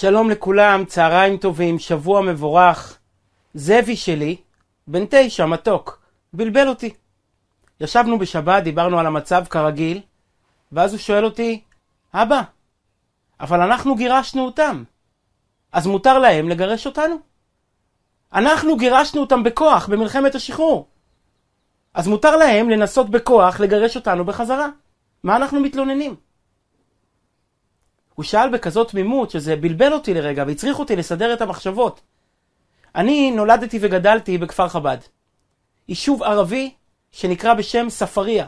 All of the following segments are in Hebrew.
שלום לכולם, צהריים טובים, שבוע מבורך. זאבי שלי, בן תשע, מתוק, בלבל אותי. ישבנו בשבת, דיברנו על המצב כרגיל, ואז הוא שואל אותי, אבא, אבל אנחנו גירשנו אותם, אז מותר להם לגרש אותנו? אנחנו גירשנו אותם בכוח במלחמת השחרור. אז מותר להם לנסות בכוח לגרש אותנו בחזרה. מה אנחנו מתלוננים? הוא שאל בכזאת תמימות שזה בלבל אותי לרגע והצריך אותי לסדר את המחשבות. אני נולדתי וגדלתי בכפר חב"ד. יישוב ערבי שנקרא בשם ספריה.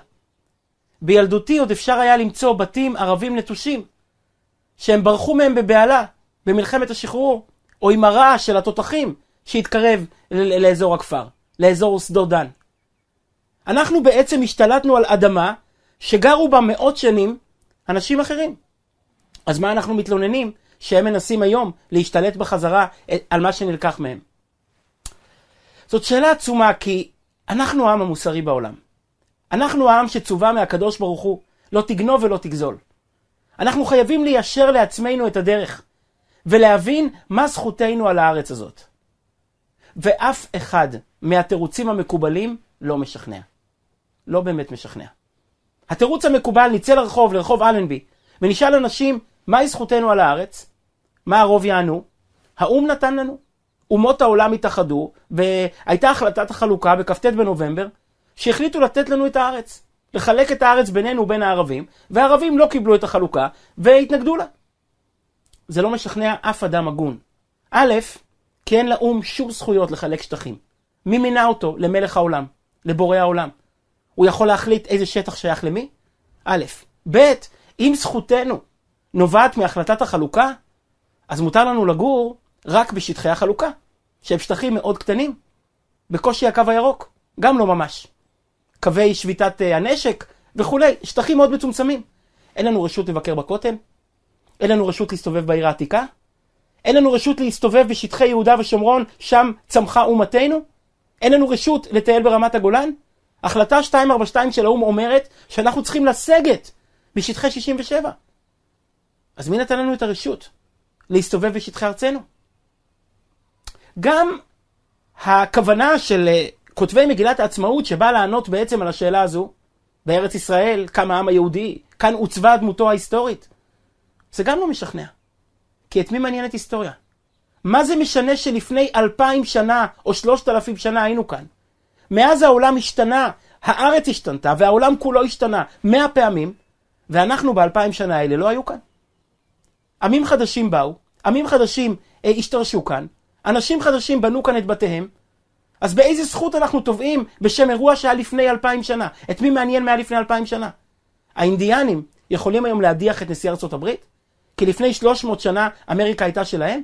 בילדותי עוד אפשר היה למצוא בתים ערבים נטושים, שהם ברחו מהם בבהלה במלחמת השחרור, או עם הרעש של התותחים שהתקרב לאזור הכפר, לאזור שדות דן. אנחנו בעצם השתלטנו על אדמה שגרו בה מאות שנים אנשים אחרים. אז מה אנחנו מתלוננים? שהם מנסים היום להשתלט בחזרה על מה שנלקח מהם. זאת שאלה עצומה כי אנחנו העם המוסרי בעולם. אנחנו העם שצווה מהקדוש ברוך הוא, לא תגנוב ולא תגזול. אנחנו חייבים ליישר לעצמנו את הדרך, ולהבין מה זכותנו על הארץ הזאת. ואף אחד מהתירוצים המקובלים לא משכנע. לא באמת משכנע. התירוץ המקובל, נצא לרחוב, לרחוב אלנבי, ונשאל אנשים, מהי זכותנו על הארץ? מה הרוב יענו? האו"ם נתן לנו. אומות העולם התאחדו, והייתה החלטת החלוקה בכ"ט בנובמבר, שהחליטו לתת לנו את הארץ. לחלק את הארץ בינינו ובין הערבים, והערבים לא קיבלו את החלוקה, והתנגדו לה. זה לא משכנע אף אדם הגון. א', כי אין לאו"ם שום זכויות לחלק שטחים. מי מינה אותו למלך העולם? לבורא העולם. הוא יכול להחליט איזה שטח שייך למי? א', ב', אם זכותנו נובעת מהחלטת החלוקה, אז מותר לנו לגור רק בשטחי החלוקה, שהם שטחים מאוד קטנים, בקושי הקו הירוק, גם לא ממש. קווי שביתת אה, הנשק וכולי, שטחים מאוד מצומצמים. אין לנו רשות לבקר בכותל, אין לנו רשות להסתובב בעיר העתיקה, אין לנו רשות להסתובב בשטחי יהודה ושומרון, שם צמחה אומתנו, אין לנו רשות לטייל ברמת הגולן. החלטה 242 של האו"ם אומרת שאנחנו צריכים לסגת בשטחי 67. אז מי נתן לנו את הרשות להסתובב בשטחי ארצנו? גם הכוונה של אה, כותבי מגילת העצמאות שבאה לענות בעצם על השאלה הזו, בארץ ישראל קם העם היהודי, כאן עוצבה דמותו ההיסטורית, זה גם לא משכנע. כי את מי מעניינת היסטוריה? מה זה משנה שלפני אלפיים שנה או שלושת אלפים שנה היינו כאן? מאז העולם השתנה, הארץ השתנתה והעולם כולו השתנה מאה פעמים, ואנחנו באלפיים שנה האלה לא היו כאן. עמים חדשים באו, עמים חדשים אה, השתרשו כאן, אנשים חדשים בנו כאן את בתיהם, אז באיזה זכות אנחנו תובעים בשם אירוע שהיה לפני אלפיים שנה? את מי מעניין מה לפני אלפיים שנה? האינדיאנים יכולים היום להדיח את נשיא ארצות הברית? כי לפני 300 שנה אמריקה הייתה שלהם?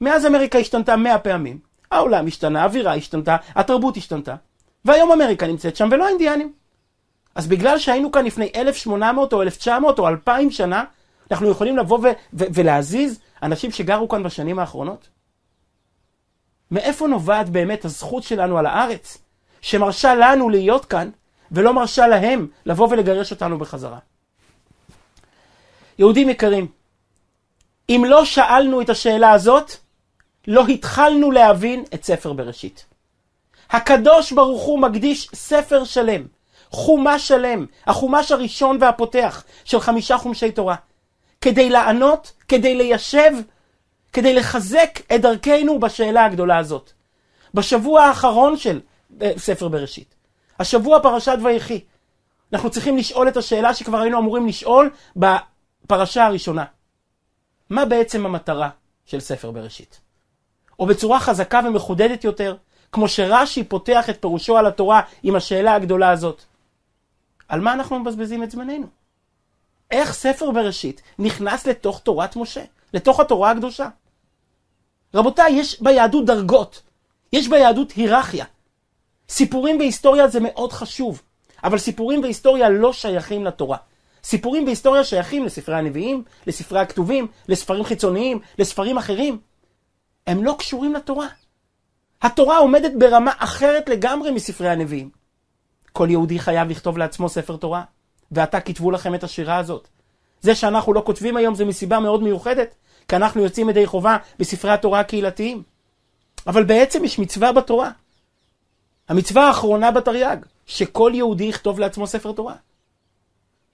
מאז אמריקה השתנתה מאה פעמים. העולם השתנה, האווירה השתנתה, התרבות השתנתה. והיום אמריקה נמצאת שם ולא האינדיאנים. אז בגלל שהיינו כאן לפני 1,800 או 1,900 או 2,000 שנה, אנחנו יכולים לבוא ו- ו- ולהזיז אנשים שגרו כאן בשנים האחרונות? מאיפה נובעת באמת הזכות שלנו על הארץ, שמרשה לנו להיות כאן, ולא מרשה להם לבוא ולגרש אותנו בחזרה? יהודים יקרים, אם לא שאלנו את השאלה הזאת, לא התחלנו להבין את ספר בראשית. הקדוש ברוך הוא מקדיש ספר שלם, חומש שלם, החומש הראשון והפותח של חמישה חומשי תורה, כדי לענות, כדי ליישב, כדי לחזק את דרכנו בשאלה הגדולה הזאת. בשבוע האחרון של אה, ספר בראשית, השבוע פרשת ויחי, אנחנו צריכים לשאול את השאלה שכבר היינו אמורים לשאול בפרשה הראשונה. מה בעצם המטרה של ספר בראשית? או בצורה חזקה ומחודדת יותר, כמו שרש"י פותח את פירושו על התורה עם השאלה הגדולה הזאת. על מה אנחנו מבזבזים את זמננו? איך ספר בראשית נכנס לתוך תורת משה, לתוך התורה הקדושה? רבותיי, יש ביהדות דרגות, יש ביהדות היררכיה. סיפורים בהיסטוריה זה מאוד חשוב, אבל סיפורים בהיסטוריה לא שייכים לתורה. סיפורים בהיסטוריה שייכים לספרי הנביאים, לספרי הכתובים, לספרים חיצוניים, לספרים אחרים. הם לא קשורים לתורה. התורה עומדת ברמה אחרת לגמרי מספרי הנביאים. כל יהודי חייב לכתוב לעצמו ספר תורה, ועתה כתבו לכם את השירה הזאת. זה שאנחנו לא כותבים היום זה מסיבה מאוד מיוחדת, כי אנחנו יוצאים ידי חובה בספרי התורה הקהילתיים. אבל בעצם יש מצווה בתורה. המצווה האחרונה בתרי"ג, שכל יהודי יכתוב לעצמו ספר תורה.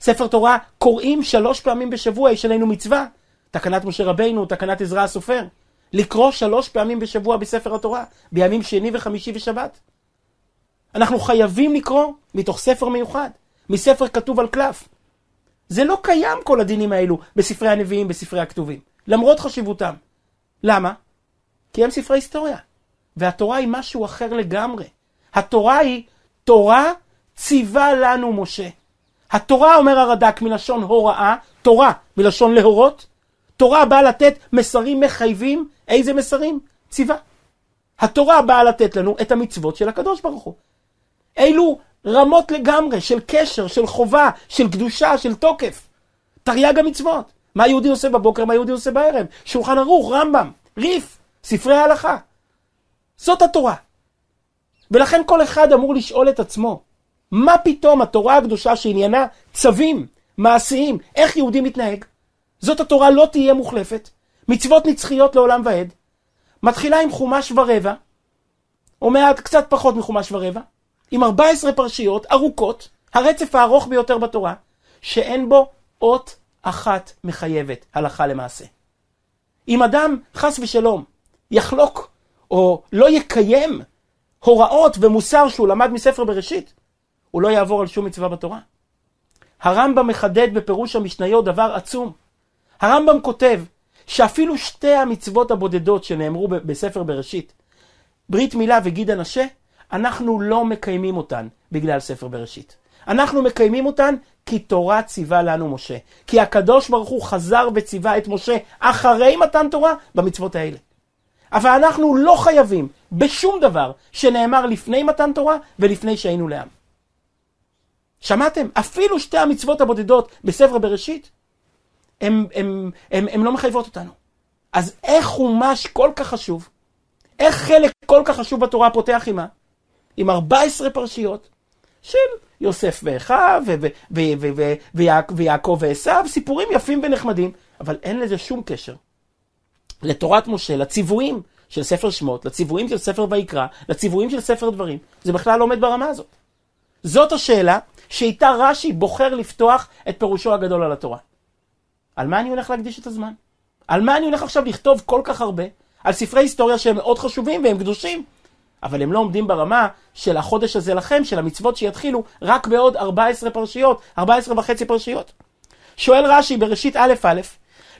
ספר תורה קוראים שלוש פעמים בשבוע, יש עלינו מצווה. תקנת משה רבינו, תקנת עזרא הסופר. לקרוא שלוש פעמים בשבוע בספר התורה, בימים שני וחמישי ושבת. אנחנו חייבים לקרוא מתוך ספר מיוחד, מספר כתוב על קלף. זה לא קיים כל הדינים האלו בספרי הנביאים, בספרי הכתובים, למרות חשיבותם. למה? כי הם ספרי היסטוריה, והתורה היא משהו אחר לגמרי. התורה היא תורה ציווה לנו משה. התורה, אומר הרד"ק, מלשון הוראה, תורה מלשון להורות, תורה באה לתת מסרים מחייבים, איזה מסרים? ציווה. התורה באה לתת לנו את המצוות של הקדוש ברוך הוא. אילו רמות לגמרי של קשר, של חובה, של קדושה, של תוקף. תרי"ג המצוות. מה יהודי עושה בבוקר, מה יהודי עושה בערב. שולחן ערוך, רמב"ם, ריף, ספרי ההלכה. זאת התורה. ולכן כל אחד אמור לשאול את עצמו, מה פתאום התורה הקדושה שעניינה צווים, מעשיים, איך יהודי מתנהג? זאת התורה לא תהיה מוחלפת, מצוות נצחיות לעולם ועד, מתחילה עם חומש ורבע, או מעט קצת פחות מחומש ורבע, עם 14 פרשיות ארוכות, הרצף הארוך ביותר בתורה, שאין בו אות אחת מחייבת, הלכה למעשה. אם אדם, חס ושלום, יחלוק או לא יקיים הוראות ומוסר שהוא למד מספר בראשית, הוא לא יעבור על שום מצווה בתורה. הרמב"ם מחדד בפירוש המשניות דבר עצום. הרמב"ם כותב שאפילו שתי המצוות הבודדות שנאמרו בספר בראשית, ברית מילה וגיד הנשה, אנחנו לא מקיימים אותן בגלל ספר בראשית. אנחנו מקיימים אותן כי תורה ציווה לנו משה. כי הקדוש ברוך הוא חזר וציווה את משה אחרי מתן תורה במצוות האלה. אבל אנחנו לא חייבים בשום דבר שנאמר לפני מתן תורה ולפני שהיינו לעם. שמעתם? אפילו שתי המצוות הבודדות בספר בראשית, הן לא מחייבות אותנו. אז איך חומש כל כך חשוב, איך חלק כל כך חשוב בתורה פותח עימה? עם 14 פרשיות של יוסף ואחיו, ויעקב ועשיו, סיפורים יפים ונחמדים, אבל אין לזה שום קשר לתורת משה, לציוויים של ספר שמות, לציוויים של ספר ויקרא, לציוויים של ספר דברים. זה בכלל לא עומד ברמה הזאת. זאת השאלה שאיתה רש"י בוחר לפתוח את פירושו הגדול על התורה. על מה אני הולך להקדיש את הזמן? על מה אני הולך עכשיו לכתוב כל כך הרבה? על ספרי היסטוריה שהם מאוד חשובים והם קדושים, אבל הם לא עומדים ברמה של החודש הזה לכם, של המצוות שיתחילו רק בעוד 14 פרשיות, 14 וחצי פרשיות. שואל רש"י בראשית א' א',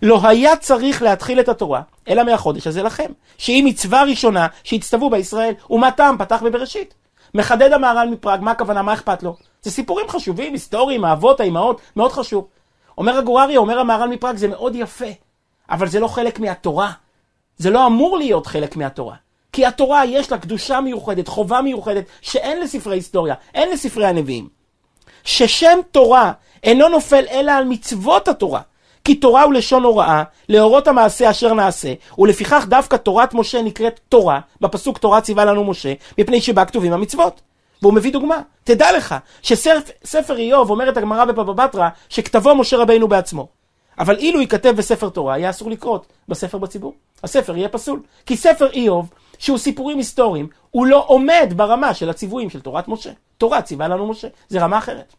לא היה צריך להתחיל את התורה, אלא מהחודש הזה לכם, שהיא מצווה ראשונה שהצטוו בישראל, ומה טעם פתח בבראשית. מחדד המהר"ל מפראג, מה הכוונה, מה אכפת לו? זה סיפורים חשובים, היסטוריים, האבות, האימהות, מאוד חשוב. אומר הגורריה, אומר המהר"ל מפראג, זה מאוד יפה, אבל זה לא חלק מהתורה. זה לא אמור להיות חלק מהתורה. כי התורה יש לה קדושה מיוחדת, חובה מיוחדת, שאין לספרי היסטוריה, אין לספרי הנביאים. ששם תורה אינו נופל אלא על מצוות התורה. כי תורה הוא לשון הוראה, להורות המעשה אשר נעשה, ולפיכך דווקא תורת משה נקראת תורה, בפסוק תורה ציווה לנו משה, מפני שבה כתובים המצוות. והוא מביא דוגמה. תדע לך שספר איוב, אומרת הגמרא בבבא בתרא, שכתבו משה רבינו בעצמו. אבל אילו ייכתב בספר תורה, יהיה אסור לקרות בספר בציבור. הספר יהיה פסול. כי ספר איוב, שהוא סיפורים היסטוריים, הוא לא עומד ברמה של הציוויים של תורת משה. תורה ציווה לנו משה, זה רמה אחרת.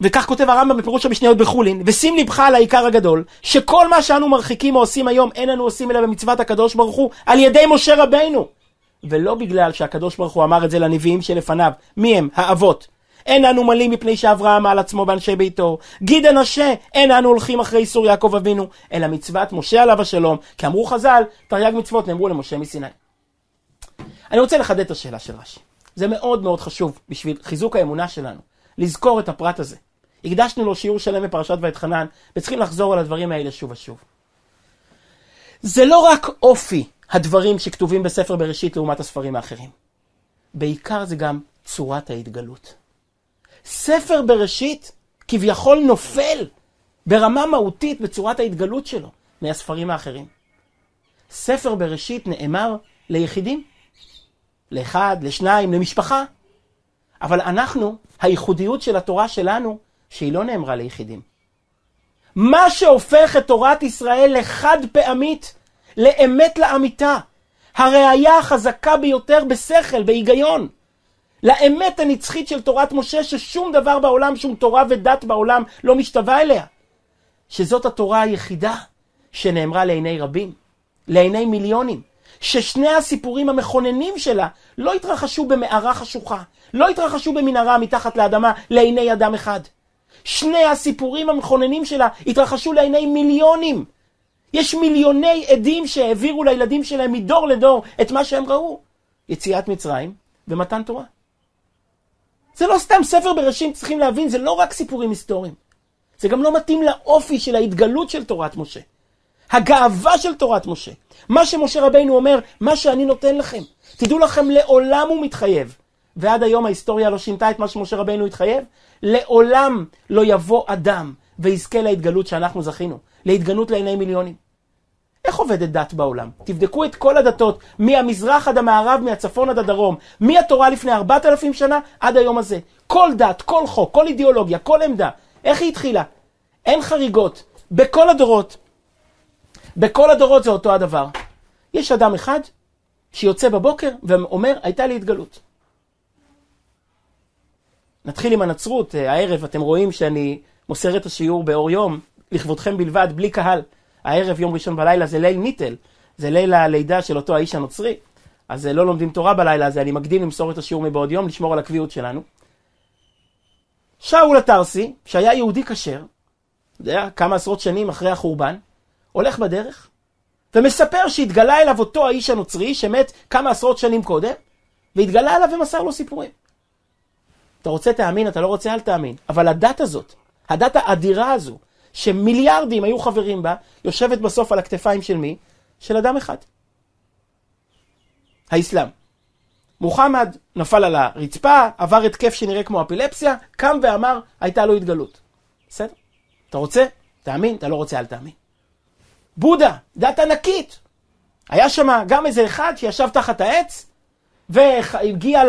וכך כותב הרמב"ם בפירוש המשניות בחולין, ושים לבך על העיקר הגדול, שכל מה שאנו מרחיקים או עושים היום, אין אנו עושים אלא במצוות הקדוש ברוך הוא, על ידי משה רבינו. ולא בגלל שהקדוש ברוך הוא אמר את זה לנביאים שלפניו. מי הם? האבות. אין אנו מלאים מפני שאברהם על עצמו ואנשי ביתו. גיד הנשה, אין אנו הולכים אחרי איסור יעקב אבינו, אלא מצוות משה עליו השלום. כי אמרו חז"ל, תרי"ג מצוות נאמרו למשה מסיני. אני רוצה לחדד את השאלה של רש"י. זה מאוד מאוד חשוב בשביל חיזוק האמונה שלנו, לזכור את הפרט הזה. הקדשנו לו שיעור שלם בפרשת ואתחנן, וצריכים לחזור על הדברים האלה שוב ושוב. זה לא רק אופי הדברים שכתובים בספר בראשית לעומת הספרים האחרים. בעיקר זה גם צורת ההתגלות. ספר בראשית כביכול נופל ברמה מהותית בצורת ההתגלות שלו מהספרים האחרים. ספר בראשית נאמר ליחידים, לאחד, לשניים, למשפחה. אבל אנחנו, הייחודיות של התורה שלנו, שהיא לא נאמרה ליחידים. מה שהופך את תורת ישראל לחד פעמית, לאמת לאמיתה. הראייה החזקה ביותר בשכל, בהיגיון. לאמת הנצחית של תורת משה, ששום דבר בעולם, שום תורה ודת בעולם לא משתווה אליה. שזאת התורה היחידה שנאמרה לעיני רבים, לעיני מיליונים. ששני הסיפורים המכוננים שלה לא התרחשו במערה חשוכה, לא התרחשו במנהרה מתחת לאדמה לעיני אדם אחד. שני הסיפורים המכוננים שלה התרחשו לעיני מיליונים. יש מיליוני עדים שהעבירו לילדים שלהם מדור לדור את מה שהם ראו. יציאת מצרים ומתן תורה. זה לא סתם ספר בראשים, צריכים להבין, זה לא רק סיפורים היסטוריים. זה גם לא מתאים לאופי של ההתגלות של תורת משה. הגאווה של תורת משה. מה שמשה רבינו אומר, מה שאני נותן לכם. תדעו לכם, לעולם הוא מתחייב. ועד היום ההיסטוריה לא שינתה את מה שמשה רבינו התחייב. לעולם לא יבוא אדם ויזכה להתגלות שאנחנו זכינו. להתגלות לעיני מיליונים. איך עובדת דת בעולם? תבדקו את כל הדתות, מהמזרח עד המערב, מהצפון עד הדרום, מהתורה לפני ארבעת אלפים שנה עד היום הזה. כל דת, כל חוק, כל אידיאולוגיה, כל עמדה. איך היא התחילה? אין חריגות. בכל הדורות, בכל הדורות זה אותו הדבר. יש אדם אחד שיוצא בבוקר ואומר, הייתה לי התגלות. נתחיל עם הנצרות, הערב אתם רואים שאני מוסר את השיעור באור יום, לכבודכם בלבד, בלי קהל. הערב, יום ראשון בלילה, זה ליל ניטל, זה ליל הלידה של אותו האיש הנוצרי. אז לא לומדים תורה בלילה הזה, אני מקדים למסור את השיעור מבעוד יום, לשמור על הקביעות שלנו. שאול התרסי, שהיה יהודי כשר, יודע, כמה עשרות שנים אחרי החורבן, הולך בדרך, ומספר שהתגלה אליו אותו האיש הנוצרי, שמת כמה עשרות שנים קודם, והתגלה אליו ומסר לו סיפורים. אתה רוצה תאמין, אתה לא רוצה אל תאמין. אבל הדת הזאת, הדת האדירה הזו, שמיליארדים היו חברים בה, יושבת בסוף על הכתפיים של מי? של אדם אחד. האסלאם. מוחמד נפל על הרצפה, עבר התקף שנראה כמו אפילפסיה, קם ואמר, הייתה לו התגלות. בסדר? אתה רוצה? תאמין, אתה לא רוצה, אל תאמין. בודה, דת ענקית. היה שם גם איזה אחד שישב תחת העץ, והגיע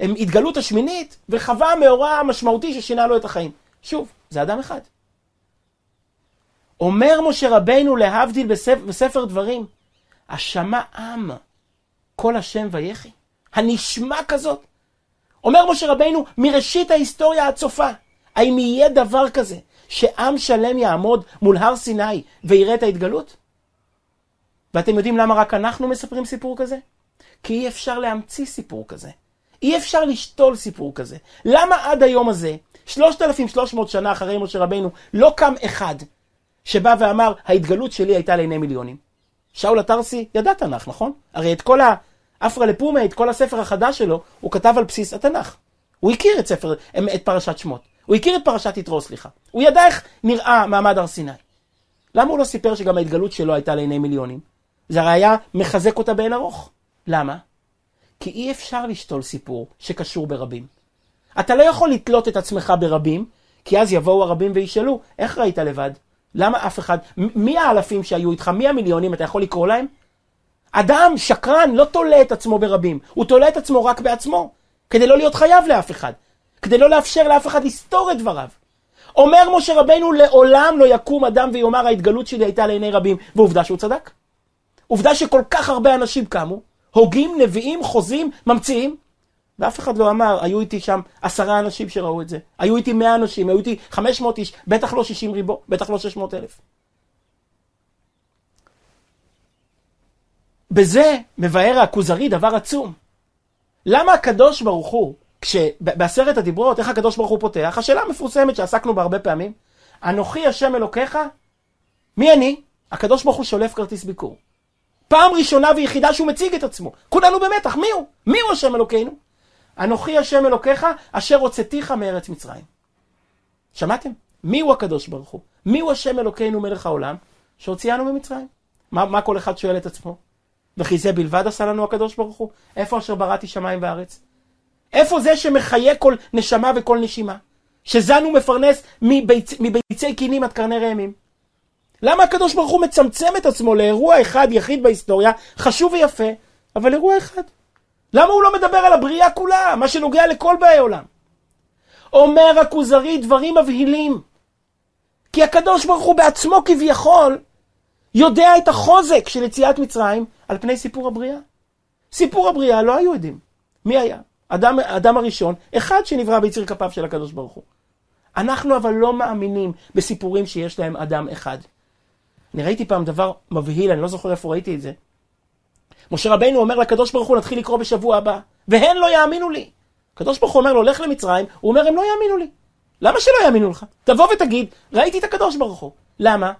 להתגלות השמינית, וחווה מאורע משמעותי ששינה לו את החיים. שוב, זה אדם אחד. אומר משה רבינו להבדיל בספר, בספר דברים, השמע עם כל השם ויחי. הנשמע כזאת. אומר משה רבינו, מראשית ההיסטוריה הצופה, האם יהיה דבר כזה שעם שלם יעמוד מול הר סיני ויראה את ההתגלות? ואתם יודעים למה רק אנחנו מספרים סיפור כזה? כי אי אפשר להמציא סיפור כזה. אי אפשר לשתול סיפור כזה. למה עד היום הזה, 3,300 שנה אחרי משה רבינו, לא קם אחד שבא ואמר, ההתגלות שלי הייתה לעיני מיליונים? שאול התרסי ידע תנ"ך, נכון? הרי את כל האפרה לפומה, את כל הספר החדש שלו, הוא כתב על בסיס התנ"ך. הוא הכיר את ספר, את פרשת שמות. הוא הכיר את פרשת יתרו, סליחה. הוא ידע איך נראה מעמד הר סיני. למה הוא לא סיפר שגם ההתגלות שלו הייתה לעיני מיליונים? זה הרי היה מחזק אותה באין ארוך. למה? כי אי אפשר לשתול סיפור שקשור ברבים. אתה לא יכול לתלות את עצמך ברבים, כי אז יבואו הרבים וישאלו, איך ראית לבד? למה אף אחד, מי האלפים שהיו איתך, מי המיליונים, אתה יכול לקרוא להם? אדם, שקרן, לא תולה את עצמו ברבים, הוא תולה את עצמו רק בעצמו, כדי לא להיות חייב לאף אחד, כדי לא לאפשר לאף אחד לסתור את דבריו. אומר משה רבנו, לעולם לא יקום אדם ויאמר ההתגלות שלי הייתה לעיני רבים, ועובדה שהוא צדק. עובדה שכל כך הרבה אנשים קמו, הוגים, נביאים, חוזים, ממציאים, ואף אחד לא אמר, היו איתי שם עשרה אנשים שראו את זה, היו איתי מאה אנשים, היו איתי חמש מאות איש, בטח לא שישים ריבו, בטח לא שש מאות אלף. בזה מבאר הכוזרי דבר עצום. למה הקדוש ברוך הוא, כשבעשרת הדיברות, איך הקדוש ברוך הוא פותח? השאלה המפורסמת שעסקנו בה הרבה פעמים, אנוכי השם אלוקיך, מי אני? הקדוש ברוך הוא שולף כרטיס ביקור. פעם ראשונה ויחידה שהוא מציג את עצמו. כולנו במתח, מי הוא? מי הוא השם אלוקינו? אנוכי השם אלוקיך אשר הוצאתיך מארץ מצרים. שמעתם? מי הוא הקדוש ברוך הוא? מי הוא השם אלוקינו מלך העולם שהוציאנו ממצרים? מה, מה כל אחד שואל את עצמו? וכי זה בלבד עשה לנו הקדוש ברוך הוא? איפה אשר בראתי שמיים וארץ? איפה זה שמחיה כל נשמה וכל נשימה? שזן ומפרנס מביצ... מביצי קינים עד קרני ראמים? למה הקדוש ברוך הוא מצמצם את עצמו לאירוע אחד יחיד בהיסטוריה, חשוב ויפה, אבל אירוע אחד? למה הוא לא מדבר על הבריאה כולה, מה שנוגע לכל באי עולם? אומר הכוזרי דברים מבהילים. כי הקדוש ברוך הוא בעצמו כביכול יודע את החוזק של יציאת מצרים על פני סיפור הבריאה. סיפור הבריאה לא היו עדים. מי היה? אדם, אדם הראשון, אחד שנברא ביציר כפיו של הקדוש ברוך הוא. אנחנו אבל לא מאמינים בסיפורים שיש להם אדם אחד. אני ראיתי פעם דבר מבהיל, אני לא זוכר איפה ראיתי את זה. משה רבינו אומר לקדוש ברוך הוא, נתחיל לקרוא בשבוע הבא, והן לא יאמינו לי. הקדוש ברוך הוא אומר לו, לך למצרים, הוא אומר, הם לא יאמינו לי. למה שלא יאמינו לך? תבוא ותגיד, ראיתי את הקדוש ברוך הוא. למה?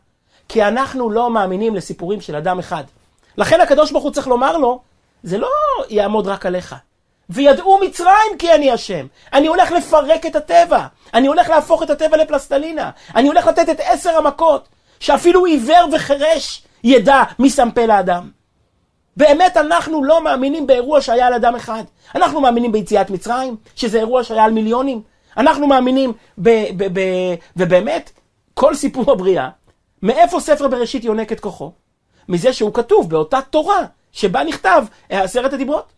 כי אנחנו לא מאמינים לסיפורים של אדם אחד. לכן הקדוש ברוך הוא צריך לומר לו, זה לא יעמוד רק עליך. וידעו מצרים כי אני השם. אני הולך לפרק את הטבע. אני הולך להפוך את הטבע לפלסטלינה. אני הולך לתת את עשר המכות, שאפילו עיוור וחירש ידע מי שם פה לאדם. באמת אנחנו לא מאמינים באירוע שהיה על אדם אחד. אנחנו מאמינים ביציאת מצרים, שזה אירוע שהיה על מיליונים. אנחנו מאמינים, ב, ב, ב, ובאמת, כל סיפור הבריאה, מאיפה ספר בראשית יונק את כוחו? מזה שהוא כתוב באותה תורה שבה נכתב עשרת הדיברות.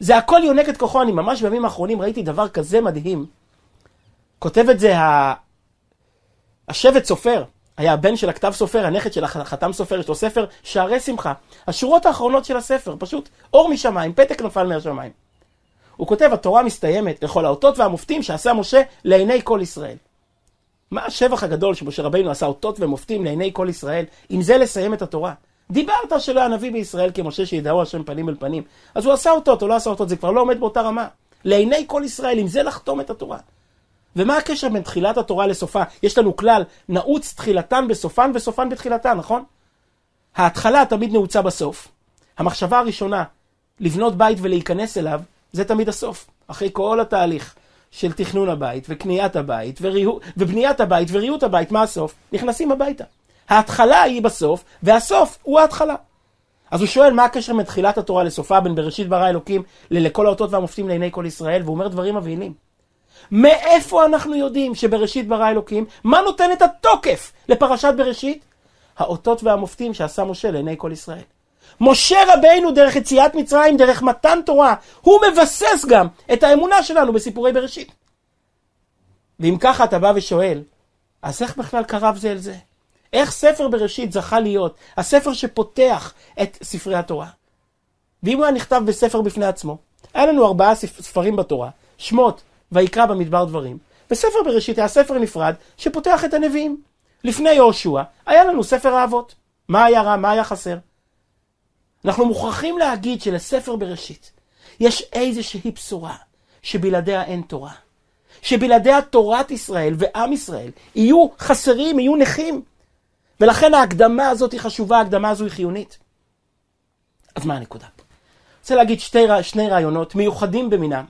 זה הכל יונק את כוחו, אני ממש בימים האחרונים ראיתי דבר כזה מדהים. כותב את זה ה... השבט סופר, היה הבן של הכתב סופר, הנכד של החתם סופר, יש לו ספר שערי שמחה. השורות האחרונות של הספר, פשוט אור משמיים, פתק נפל מהשמיים. הוא כותב, התורה מסתיימת לכל האותות והמופתים שעשה משה לעיני כל ישראל. מה השבח הגדול שמשה רבינו עשה אותות ומופתים לעיני כל ישראל, אם זה לסיים את התורה? דיברת שלא היה נביא בישראל כמשה שידעו השם פנים אל פנים. אז הוא עשה אותות או לא עשה אותות, זה כבר לא עומד באותה רמה. לעיני כל ישראל, עם זה לחתום את התורה. ומה הקשר בין תחילת התורה לסופה? יש לנו כלל, נעוץ תחילתן בסופן וסופן בתחילתן, נכון? ההתחלה תמיד נעוצה בסוף. המחשבה הראשונה, לבנות בית ולהיכנס אליו, זה תמיד הסוף. אחרי כל התהליך של תכנון הבית, וקניית הבית, וריהו, ובניית הבית, וריהוט הבית, מה הסוף? נכנסים הביתה. ההתחלה היא בסוף, והסוף הוא ההתחלה. אז הוא שואל מה הקשר מתחילת התורה לסופה, בין בראשית ברא אלוקים לכל האותות והמופתים לעיני כל ישראל, והוא אומר דברים מבהילים. מאיפה אנחנו יודעים שבראשית ברא אלוקים? מה נותן את התוקף לפרשת בראשית? האותות והמופתים שעשה משה לעיני כל ישראל. משה רבינו דרך יציאת מצרים, דרך מתן תורה, הוא מבסס גם את האמונה שלנו בסיפורי בראשית. ואם ככה אתה בא ושואל, אז איך בכלל קרב זה אל זה? איך ספר בראשית זכה להיות הספר שפותח את ספרי התורה? ואם הוא היה נכתב בספר בפני עצמו, היה לנו ארבעה ספרים בתורה, שמות, ויקרא במדבר דברים. וספר בראשית היה ספר נפרד שפותח את הנביאים. לפני יהושע היה לנו ספר האבות. מה היה רע? מה היה חסר? אנחנו מוכרחים להגיד שלספר בראשית יש איזושהי בשורה שבלעדיה אין תורה. שבלעדיה תורת ישראל ועם ישראל יהיו חסרים, יהיו נכים. ולכן ההקדמה הזאת היא חשובה, ההקדמה הזו היא חיונית. אז מה הנקודה? אני רוצה להגיד שתי, שני רעיונות מיוחדים במינם.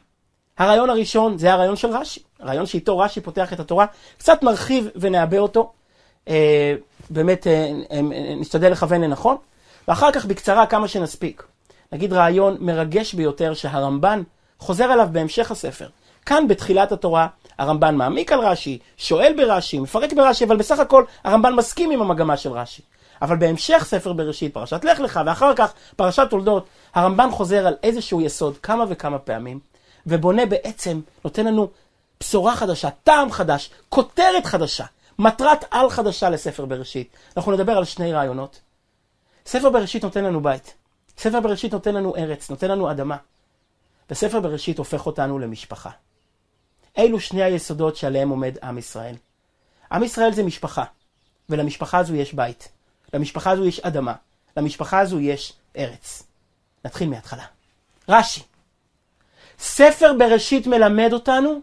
הרעיון הראשון זה הרעיון של רש"י, הרעיון שאיתו רש"י פותח את התורה, קצת נרחיב ונעבה אותו, אה, באמת אה, אה, נשתדל לכוון לנכון, ואחר כך בקצרה כמה שנספיק. נגיד רעיון מרגש ביותר שהרמב"ן חוזר עליו בהמשך הספר. כאן בתחילת התורה הרמב"ן מעמיק על רש"י, שואל ברש"י, מפרק ברש"י, אבל בסך הכל הרמב"ן מסכים עם המגמה של רש"י. אבל בהמשך ספר בראשית, פרשת לך לך, ואחר כך פרשת תולדות, הרמב"ן חוזר על איזשהו יסוד כמה וכמה פעמים, ובונה בעצם, נותן לנו בשורה חדשה, טעם חדש, כותרת חדשה, מטרת על חדשה לספר בראשית. אנחנו נדבר על שני רעיונות. ספר בראשית נותן לנו בית. ספר בראשית נותן לנו ארץ, נותן לנו אדמה. וספר בראשית הופך אותנו למשפחה. אלו שני היסודות שעליהם עומד עם ישראל. עם ישראל זה משפחה, ולמשפחה הזו יש בית. למשפחה הזו יש אדמה. למשפחה הזו יש ארץ. נתחיל מההתחלה. רש"י. ספר בראשית מלמד אותנו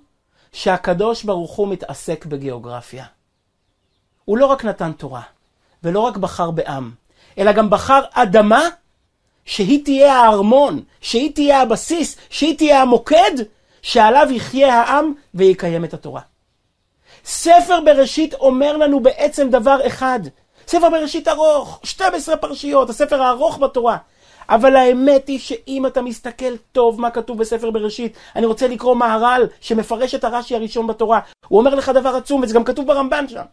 שהקדוש ברוך הוא מתעסק בגיאוגרפיה. הוא לא רק נתן תורה, ולא רק בחר בעם, אלא גם בחר אדמה שהיא תהיה הארמון, שהיא תהיה הבסיס, שהיא תהיה המוקד שעליו יחיה העם ויקיים את התורה. ספר בראשית אומר לנו בעצם דבר אחד. ספר בראשית ארוך, 12 פרשיות, הספר הארוך בתורה. אבל האמת היא שאם אתה מסתכל טוב מה כתוב בספר בראשית, אני רוצה לקרוא מהר"ל שמפרש את הרש"י הראשון בתורה. הוא אומר לך דבר עצום, וזה גם כתוב ברמב"ן שם.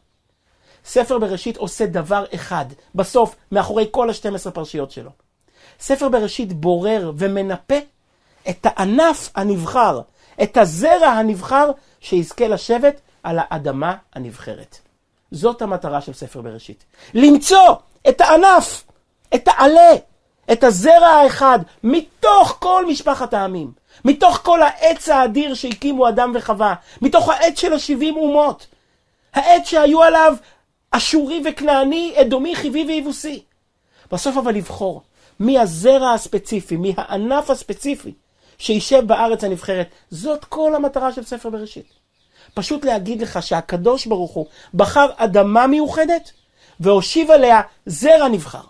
ספר בראשית עושה דבר אחד, בסוף, מאחורי כל ה-12 פרשיות שלו. ספר בראשית בורר ומנפה את הענף הנבחר, את הזרע הנבחר שיזכה לשבת על האדמה הנבחרת. זאת המטרה של ספר בראשית. למצוא את הענף, את העלה, את הזרע האחד, מתוך כל משפחת העמים, מתוך כל העץ האדיר שהקימו אדם וחווה, מתוך העץ של השבעים אומות, העץ שהיו עליו אשורי וכנעני, אדומי, חיבי ויבוסי. בסוף אבל לבחור מי הזרע הספציפי, מי הענף הספציפי שישב בארץ הנבחרת. זאת כל המטרה של ספר בראשית. פשוט להגיד לך שהקדוש ברוך הוא בחר אדמה מיוחדת והושיב עליה זרע נבחר.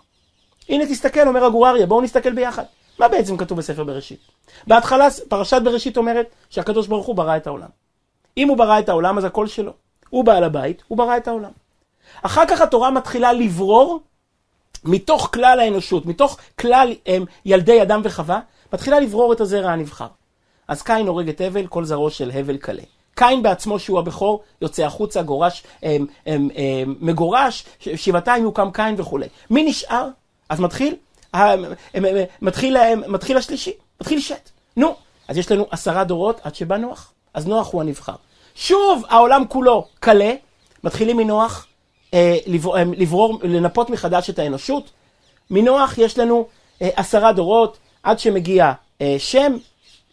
הנה תסתכל, אומר הגור אריה, בואו נסתכל ביחד. מה בעצם כתוב בספר בראשית? בהתחלה פרשת בראשית אומרת שהקדוש ברוך הוא ברא את העולם. אם הוא ברא את העולם אז הכל שלו. הוא בעל הבית, הוא ברא את העולם. אחר כך התורה מתחילה לברור מתוך כלל האנושות, מתוך כלל הם, ילדי אדם וחווה, מתחילה לברור את הזרע הנבחר. אז קין הורג את הבל, כל זרעו של הבל קלה. קין בעצמו שהוא הבכור יוצא החוצה, גורש, הם, הם, הם, מגורש, שבעתיים יוקם קין וכולי. מי נשאר? אז מתחיל, מתחיל, מתחיל השלישי, מתחיל שת. נו, אז יש לנו עשרה דורות עד שבא נוח. אז נוח הוא הנבחר. שוב העולם כולו קלה, מתחילים מנוח אה, לברור, אה, לברור, לנפות מחדש את האנושות. מנוח יש לנו אה, עשרה דורות עד שמגיע אה, שם,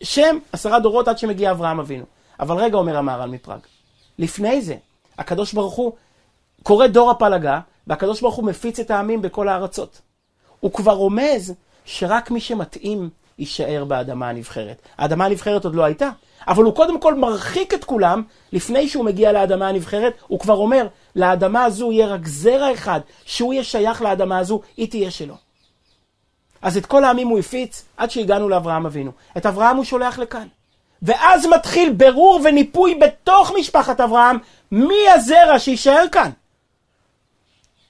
שם עשרה דורות עד שמגיע אברהם אבינו. אבל רגע אומר המהר"ל מפראג, לפני זה הקדוש ברוך הוא קורא דור הפלגה והקדוש ברוך הוא מפיץ את העמים בכל הארצות. הוא כבר רומז שרק מי שמתאים יישאר באדמה הנבחרת. האדמה הנבחרת עוד לא הייתה, אבל הוא קודם כל מרחיק את כולם, לפני שהוא מגיע לאדמה הנבחרת, הוא כבר אומר, לאדמה הזו יהיה רק זרע אחד, שהוא יהיה שייך לאדמה הזו, היא תהיה שלו. אז את כל העמים הוא הפיץ עד שהגענו לאברהם אבינו. את אברהם הוא שולח לכאן. ואז מתחיל ברור וניפוי בתוך משפחת אברהם, מי הזרע שיישאר כאן.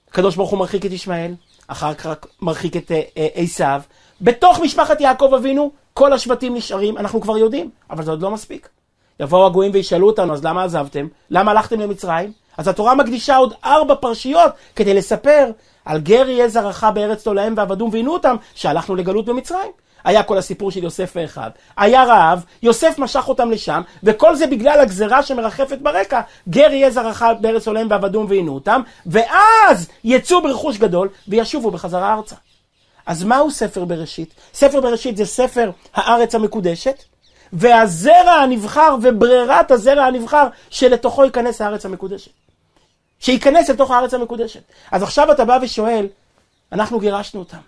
הקדוש ברוך הוא מרחיק את ישמעאל, אחר כך מרחיק את אה, אה, עשיו. בתוך משפחת יעקב אבינו, כל השבטים נשארים, אנחנו כבר יודעים, אבל זה עוד לא מספיק. יבואו הגויים וישאלו אותנו, אז למה עזבתם? למה הלכתם למצרים? אז התורה מקדישה עוד ארבע פרשיות כדי לספר על גר יהיה זרעך בארץ תולעם ועבדום ועינו אותם, שהלכנו לגלות במצרים. היה כל הסיפור של יוסף ואחיו. היה רעב, יוסף משך אותם לשם, וכל זה בגלל הגזרה שמרחפת ברקע. גר יהיה זרעך בארץ תולעם ועבדום ועינו אותם, ואז יצאו ברכוש גדול וישובו בחזרה ארצה. אז מהו ספר בראשית? ספר בראשית זה ספר הארץ המקודשת, והזרע הנבחר וברירת הזרע הנבחר שלתוכו ייכנס הארץ המקודשת. שייכנס לתוך הארץ המקודשת. אז עכשיו אתה בא ושואל, אנחנו גירשנו אותם.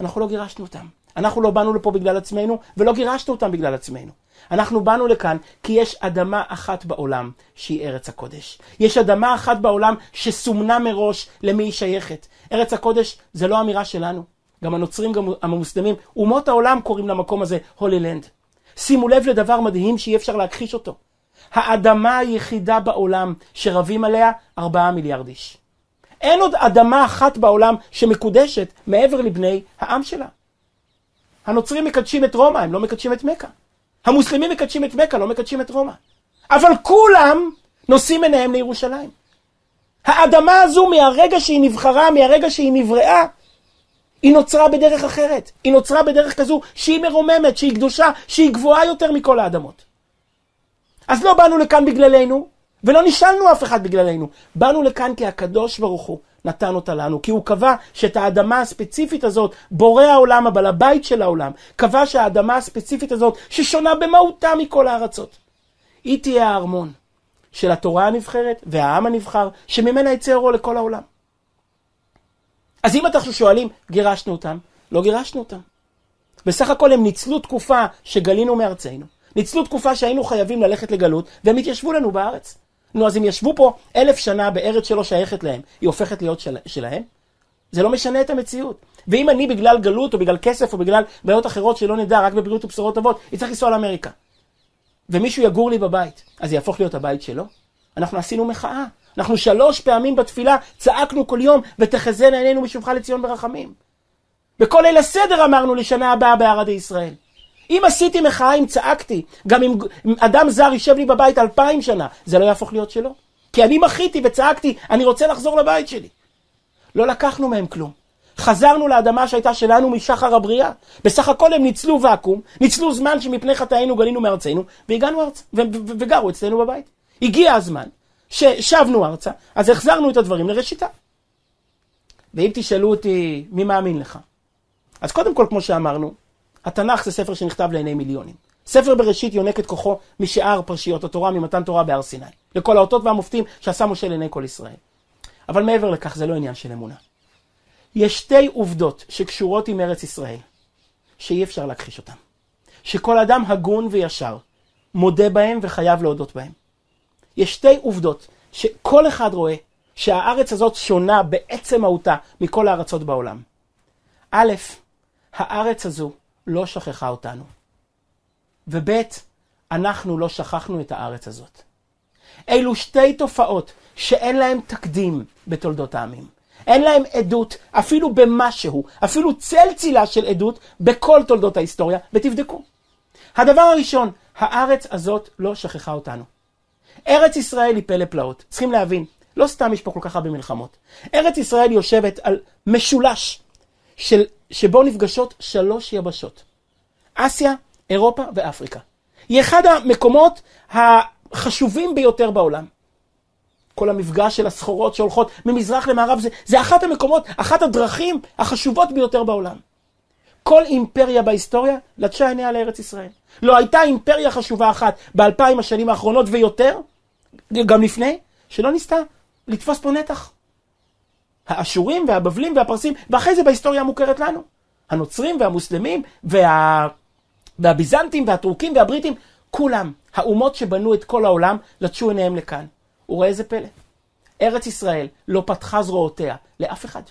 אנחנו לא גירשנו אותם. אנחנו לא באנו לפה בגלל עצמנו, ולא גירשנו אותם בגלל עצמנו. אנחנו באנו לכאן כי יש אדמה אחת בעולם שהיא ארץ הקודש. יש אדמה אחת בעולם שסומנה מראש למי היא שייכת. ארץ הקודש זה לא אמירה שלנו. גם הנוצרים, גם המוסלמים, אומות העולם קוראים למקום הזה הולי לנד. שימו לב לדבר מדהים שאי אפשר להכחיש אותו. האדמה היחידה בעולם שרבים עליה ארבעה מיליארד איש. אין עוד אדמה אחת בעולם שמקודשת מעבר לבני העם שלה. הנוצרים מקדשים את רומא, הם לא מקדשים את מכה. המוסלמים מקדשים את מכה, לא מקדשים את רומא. אבל כולם נושאים עיניהם לירושלים. האדמה הזו מהרגע שהיא נבחרה, מהרגע שהיא נבראה, היא נוצרה בדרך אחרת. היא נוצרה בדרך כזו שהיא מרוממת, שהיא קדושה, שהיא גבוהה יותר מכל האדמות. אז לא באנו לכאן בגללנו, ולא נשאלנו אף אחד בגללנו. באנו לכאן כי הקדוש ברוך הוא נתן אותה לנו, כי הוא קבע שאת האדמה הספציפית הזאת, בורא העולם, הבעל הבית של העולם, קבע שהאדמה הספציפית הזאת, ששונה במהותה מכל הארצות, היא תהיה הארמון של התורה הנבחרת והעם הנבחר, שממנה יצא אורו לכל העולם. אז אם אנחנו שואלים, גירשנו אותם? לא גירשנו אותם. בסך הכל הם ניצלו תקופה שגלינו מארצנו, ניצלו תקופה שהיינו חייבים ללכת לגלות, והם התיישבו לנו בארץ. נו, אז הם ישבו פה אלף שנה בארץ שלא שייכת להם, היא הופכת להיות של, שלהם? זה לא משנה את המציאות. ואם אני בגלל גלות, או בגלל כסף, או בגלל בעיות אחרות שלא נדע, רק בבריאות ובשורות טובות, צריך לנסוע לאמריקה. ומישהו יגור לי בבית, אז זה יהפוך להיות הבית שלו? אנחנו עשינו מחאה. אנחנו שלוש פעמים בתפילה צעקנו כל יום, ותחזינה עינינו בשובך לציון ברחמים. בכל ליל הסדר אמרנו לשנה הבאה בערדי ישראל. אם עשיתי מחאה, אם צעקתי, גם אם אדם זר יישב לי בבית אלפיים שנה, זה לא יהפוך להיות שלו. כי אני מחיתי וצעקתי, אני רוצה לחזור לבית שלי. לא לקחנו מהם כלום. חזרנו לאדמה שהייתה שלנו משחר הבריאה. בסך הכל הם ניצלו ואקום, ניצלו זמן שמפני חטאינו גלינו מארצנו, והגענו ארצה, וגרו אצלנו בבית. הגיע הזמן ששבנו ארצה, אז החזרנו את הדברים לראשיתה. ואם תשאלו אותי, מי מאמין לך? אז קודם כל, כמו שאמרנו, התנ"ך זה ספר שנכתב לעיני מיליונים. ספר בראשית יונק את כוחו משאר פרשיות התורה, ממתן תורה בהר סיני. לכל האותות והמופתים שעשה משה לעיני כל ישראל. אבל מעבר לכך, זה לא עניין של אמונה. יש שתי עובדות שקשורות עם ארץ ישראל, שאי אפשר להכחיש אותן. שכל אדם הגון וישר מודה בהם וחייב להודות בהם. יש שתי עובדות שכל אחד רואה שהארץ הזאת שונה בעצם מהותה מכל הארצות בעולם. א', הארץ הזו לא שכחה אותנו. וב', אנחנו לא שכחנו את הארץ הזאת. אלו שתי תופעות שאין להן תקדים בתולדות העמים. אין להם עדות אפילו במשהו, אפילו צל צילה של עדות בכל תולדות ההיסטוריה, ותבדקו. הדבר הראשון, הארץ הזאת לא שכחה אותנו. ארץ ישראל היא פלא פלאות. צריכים להבין, לא סתם יש פה כל כך הרבה מלחמות. ארץ ישראל יושבת על משולש של, שבו נפגשות שלוש יבשות. אסיה, אירופה ואפריקה. היא אחד המקומות החשובים ביותר בעולם. כל המפגש של הסחורות שהולכות ממזרח למערב, זה, זה אחת המקומות, אחת הדרכים החשובות ביותר בעולם. כל אימפריה בהיסטוריה לטשה עיניה לארץ ישראל. לא הייתה אימפריה חשובה אחת באלפיים השנים האחרונות ויותר, גם לפני, שלא ניסתה לתפוס פה נתח. האשורים והבבלים והפרסים, ואחרי זה בהיסטוריה המוכרת לנו. הנוצרים והמוסלמים וה... והביזנטים והטורקים והבריטים, כולם, האומות שבנו את כל העולם, לטשו עיניהם לכאן. וראה איזה פלא. ארץ ישראל לא פתחה זרועותיה לאף אחד.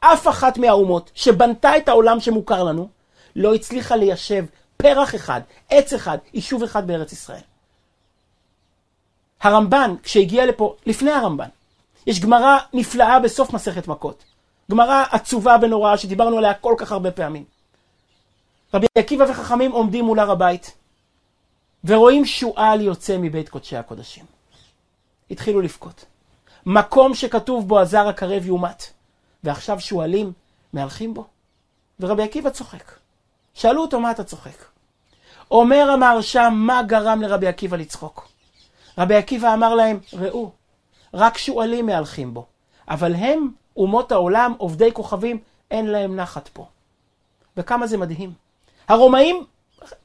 אף אחת מהאומות שבנתה את העולם שמוכר לנו, לא הצליחה ליישב פרח אחד, עץ אחד, יישוב אחד בארץ ישראל. הרמב"ן, כשהגיע לפה, לפני הרמב"ן, יש גמרא נפלאה בסוף מסכת מכות. גמרא עצובה ונוראה שדיברנו עליה כל כך הרבה פעמים. רבי עקיבא וחכמים עומדים מול הר הבית ורואים שועל יוצא מבית קודשי הקודשים. התחילו לבכות. מקום שכתוב בו הזר הקרב יומת, ועכשיו שועלים מהלכים בו. ורבי עקיבא צוחק. שאלו אותו מה אתה צוחק. אומר המהרש"ם מה גרם לרבי עקיבא לצחוק. רבי עקיבא אמר להם, ראו, רק שועלים מהלכים בו, אבל הם, אומות העולם, עובדי כוכבים, אין להם נחת פה. וכמה זה מדהים. הרומאים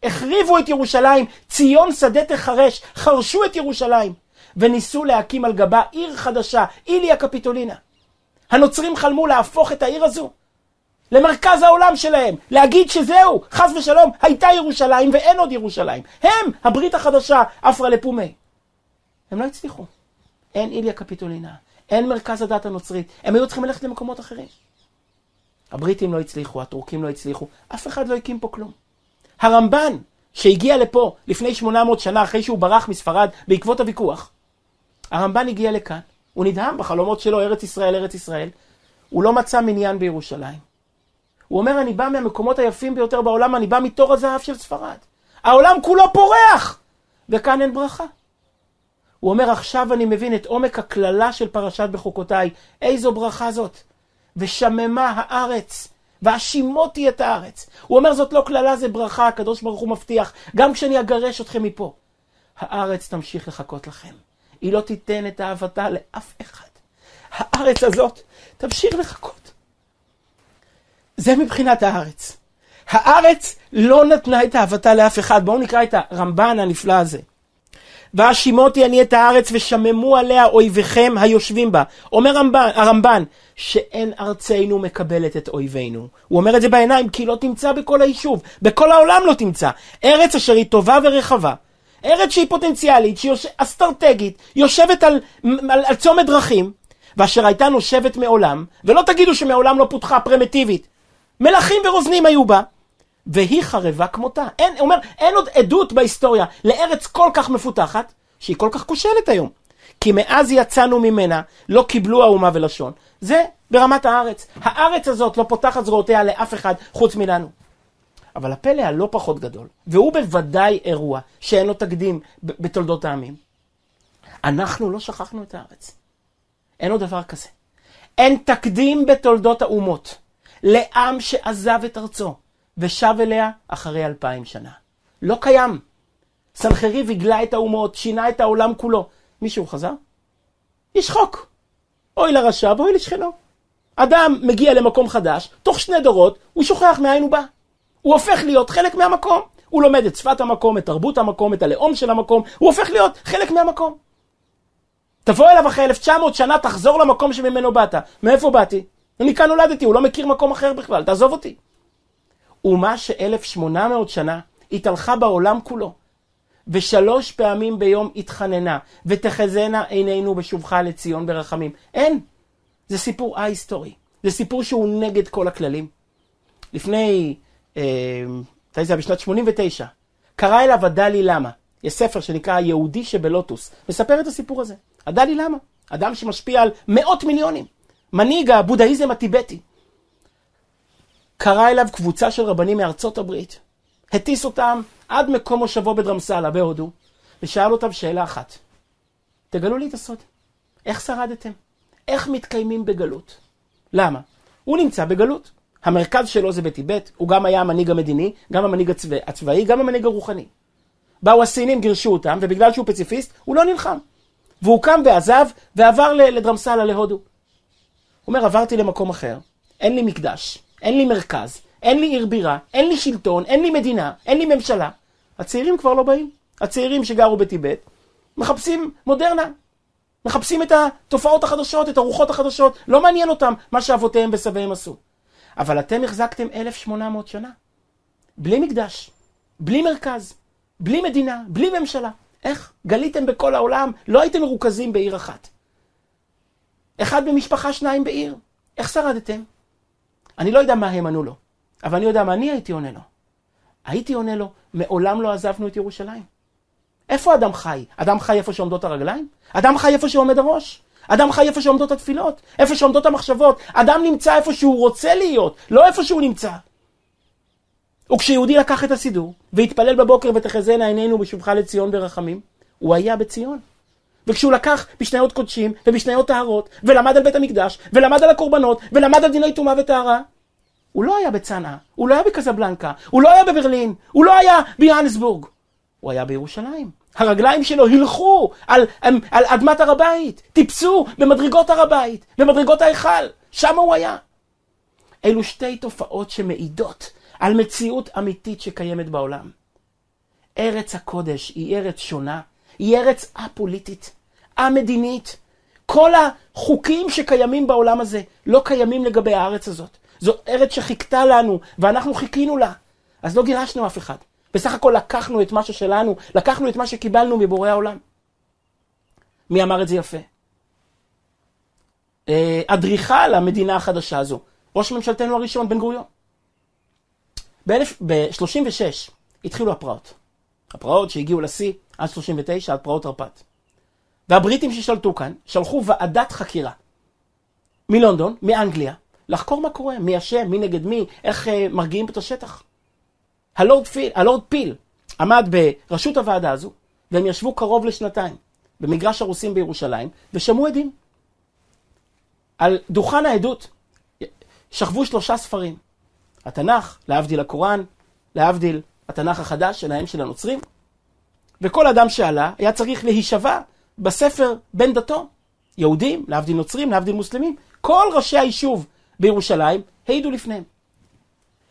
החריבו את ירושלים, ציון שדה תחרש, חרשו את ירושלים, וניסו להקים על גבה עיר חדשה, איליה קפיטולינה. הנוצרים חלמו להפוך את העיר הזו למרכז העולם שלהם, להגיד שזהו, חס ושלום, הייתה ירושלים ואין עוד ירושלים. הם, הברית החדשה, אפרה לפומי. הם לא הצליחו. אין איליה קפיטולינה, אין מרכז הדת הנוצרית, הם היו צריכים ללכת למקומות אחרים. הבריטים לא הצליחו, הטורקים לא הצליחו, אף אחד לא הקים פה כלום. הרמב"ן, שהגיע לפה לפני 800 שנה, אחרי שהוא ברח מספרד בעקבות הוויכוח, הרמב"ן הגיע לכאן, הוא נדהם בחלומות שלו, ארץ ישראל, ארץ ישראל, הוא לא מצא מניין בירושלים. הוא אומר, אני בא מהמקומות היפים ביותר בעולם, אני בא מתור הזהב של ספרד. העולם כולו פורח! וכאן אין ברכה. הוא אומר, עכשיו אני מבין את עומק הקללה של פרשת בחוקותיי. איזו ברכה זאת. ושממה הארץ, והשימותי את הארץ. הוא אומר, זאת לא קללה, זה ברכה, הקדוש ברוך הוא מבטיח, גם כשאני אגרש אתכם מפה. הארץ תמשיך לחכות לכם. היא לא תיתן את אהבתה לאף אחד. הארץ הזאת תמשיך לחכות. זה מבחינת הארץ. הארץ לא נתנה את אהבתה לאף אחד. בואו נקרא את הרמב"ן הנפלא הזה. והשימותי אני את הארץ ושממו עליה אויביכם היושבים בה. אומר הרמב"ן, הרמב"ן שאין ארצנו מקבלת את אויבינו. הוא אומר את זה בעיניים כי לא תמצא בכל היישוב, בכל העולם לא תמצא. ארץ אשר היא טובה ורחבה. ארץ שהיא פוטנציאלית, שהיא יוש... אסטרטגית, יושבת על, על, על צומת דרכים, ואשר הייתה נושבת מעולם, ולא תגידו שמעולם לא פותחה פרימיטיבית. מלכים ורוזנים היו בה, והיא חרבה כמותה. אין, אומר, אין עוד עדות בהיסטוריה לארץ כל כך מפותחת, שהיא כל כך כושלת היום. כי מאז יצאנו ממנה, לא קיבלו האומה ולשון. זה ברמת הארץ. הארץ הזאת לא פותחת זרועותיה לאף אחד חוץ מלנו. אבל הפלא הלא פחות גדול, והוא בוודאי אירוע שאין לו תקדים בתולדות העמים. אנחנו לא שכחנו את הארץ. אין עוד דבר כזה. אין תקדים בתולדות האומות לעם שעזב את ארצו ושב אליה אחרי אלפיים שנה. לא קיים. סנחריב הגלה את האומות, שינה את העולם כולו. מישהו חזר? יש חוק. אוי לרשע ואוי לשכנו. אדם מגיע למקום חדש, תוך שני דורות הוא שוכח מאין הוא בא. הוא הופך להיות חלק מהמקום. הוא לומד את שפת המקום, את תרבות המקום, את הלאום של המקום, הוא הופך להיות חלק מהמקום. תבוא אליו אחרי 1900 שנה, תחזור למקום שממנו באת. מאיפה באתי? אני כאן נולדתי, הוא לא מכיר מקום אחר בכלל, תעזוב אותי. אומה ש-1800 שנה התהלכה בעולם כולו, ושלוש פעמים ביום התחננה, ותחזינה עינינו בשובך לציון ברחמים. אין. זה סיפור א-היסטורי. זה סיפור שהוא נגד כל הכללים. לפני, אה, מתי זה היה? בשנת 89, קרא אליו הדלי למה. יש ספר שנקרא היהודי שבלוטוס, מספר את הסיפור הזה. הדלי למה? אדם שמשפיע על מאות מיליונים. מנהיג הבודהיזם הטיבטי. קרא אליו קבוצה של רבנים מארצות הברית, הטיס אותם עד מקום מושבו בדרמסלה בהודו, ושאל אותם שאלה אחת, תגלו לי את הסוד, איך שרדתם? איך מתקיימים בגלות? למה? הוא נמצא בגלות. המרכז שלו זה בטיבט, הוא גם היה המנהיג המדיני, גם המנהיג הצבא, הצבאי, גם המנהיג הרוחני. באו הסינים, גירשו אותם, ובגלל שהוא פציפיסט, הוא לא נלחם. והוא קם ועזב, ועבר לדרמסלה, להודו. הוא אומר, עברתי למקום אחר, אין לי מקדש, אין לי מרכז, אין לי עיר בירה, אין לי שלטון, אין לי מדינה, אין לי ממשלה. הצעירים כבר לא באים. הצעירים שגרו בטיבט מחפשים מודרנה. מחפשים את התופעות החדשות, את הרוחות החדשות, לא מעניין אותם מה שאבותיהם וסביהם עשו. אבל אתם החזקתם 1,800 שנה. בלי מקדש, בלי מרכז, בלי מדינה, בלי ממשלה. איך? גליתם בכל העולם, לא הייתם מרוכזים בעיר אחת. אחד במשפחה, שניים בעיר. איך שרדתם? אני לא יודע מה הם ענו לו, אבל אני יודע מה אני הייתי עונה לו. הייתי עונה לו, מעולם לא עזבנו את ירושלים. איפה אדם חי? אדם חי איפה שעומדות הרגליים? אדם חי איפה שעומד הראש? אדם חי איפה שעומדות התפילות? איפה שעומדות המחשבות? אדם נמצא איפה שהוא רוצה להיות, לא איפה שהוא נמצא. וכשיהודי לקח את הסידור, והתפלל בבוקר ותחזינה עינינו בשובך לציון ברחמים, הוא היה בציון. וכשהוא לקח בשניות קודשים ובשניות טהרות, ולמד על בית המקדש, ולמד על הקורבנות, ולמד על דיני טומאה וטהרה, הוא לא היה בצנעא, הוא לא היה בקזבלנקה, הוא לא היה בברלין, הוא לא היה ביוהנסבורג, הוא היה בירושלים. הרגליים שלו הילכו על, על, על אדמת הר הבית, טיפסו במדרגות הר הבית, במדרגות ההיכל, שם הוא היה. אלו שתי תופעות שמעידות על מציאות אמיתית שקיימת בעולם. ארץ הקודש היא ארץ שונה, היא ארץ א-פוליטית, א-מדינית. כל החוקים שקיימים בעולם הזה לא קיימים לגבי הארץ הזאת. זו ארץ שחיכתה לנו, ואנחנו חיכינו לה. אז לא גירשנו אף אחד. בסך הכל לקחנו את מה ששלנו, לקחנו את מה שקיבלנו מבורא העולם. מי אמר את זה יפה? אה, אדריכל המדינה החדשה הזו, ראש ממשלתנו הראשון, בן גוריון. ב-36 התחילו הפרעות. הפרעות שהגיעו לשיא עד 39, עד פרעות תרפ"ט. והבריטים ששלטו כאן, שלחו ועדת חקירה מלונדון, מאנגליה, לחקור מה קורה, מי אשם, מי נגד מי, איך אה, מרגיעים את השטח. הלורד, פיל, הלורד פיל עמד בראשות הוועדה הזו, והם ישבו קרוב לשנתיים במגרש הרוסים בירושלים, ושמעו עדים. על דוכן העדות שכבו שלושה ספרים. התנ"ך, להבדיל הקוראן, להבדיל התנ"ך החדש שלהם של הנוצרים, וכל אדם שעלה היה צריך להישבע בספר בן דתו. יהודים, להבדיל נוצרים, להבדיל מוסלמים, כל ראשי היישוב בירושלים העידו לפניהם.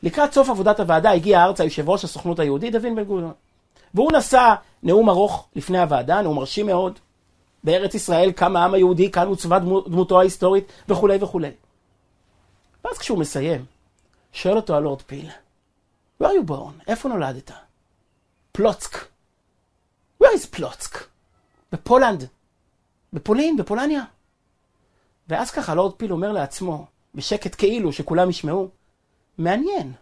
לקראת סוף עבודת הוועדה הגיע ארצה יושב ראש הסוכנות היהודית דוד בן גוריון. והוא נשא נאום ארוך לפני הוועדה, נאום מרשים מאוד. בארץ ישראל קם העם היהודי, כאן עוצבה דמותו ההיסטורית וכולי וכולי. ואז כשהוא מסיים, שואל אותו הלורד פיל, where are you born? איפה נולדת? פלוצק. where is פלוצק? בפולנד. בפולין, בפולניה. ואז ככה לורד פיל אומר לעצמו, בשקט כאילו, שכולם ישמעו, מעניין.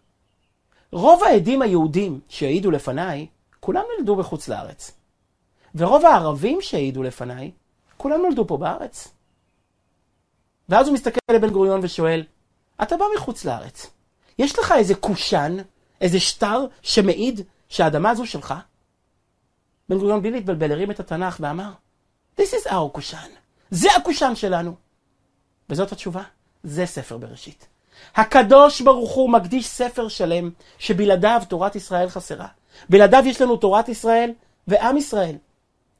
רוב העדים היהודים שהעידו לפניי, כולם נולדו בחוץ לארץ. ורוב הערבים שהעידו לפניי, כולם נולדו פה בארץ. ואז הוא מסתכל לבן גוריון ושואל, אתה בא מחוץ לארץ, יש לך איזה קושאן, איזה שטר שמעיד שהאדמה הזו שלך? בן גוריון בלי להתבלבל הרים את התנ"ך ואמר, This is our קושאן, זה הקושאן שלנו. וזאת התשובה, זה ספר בראשית. הקדוש ברוך הוא מקדיש ספר שלם שבלעדיו תורת ישראל חסרה. בלעדיו יש לנו תורת ישראל ועם ישראל.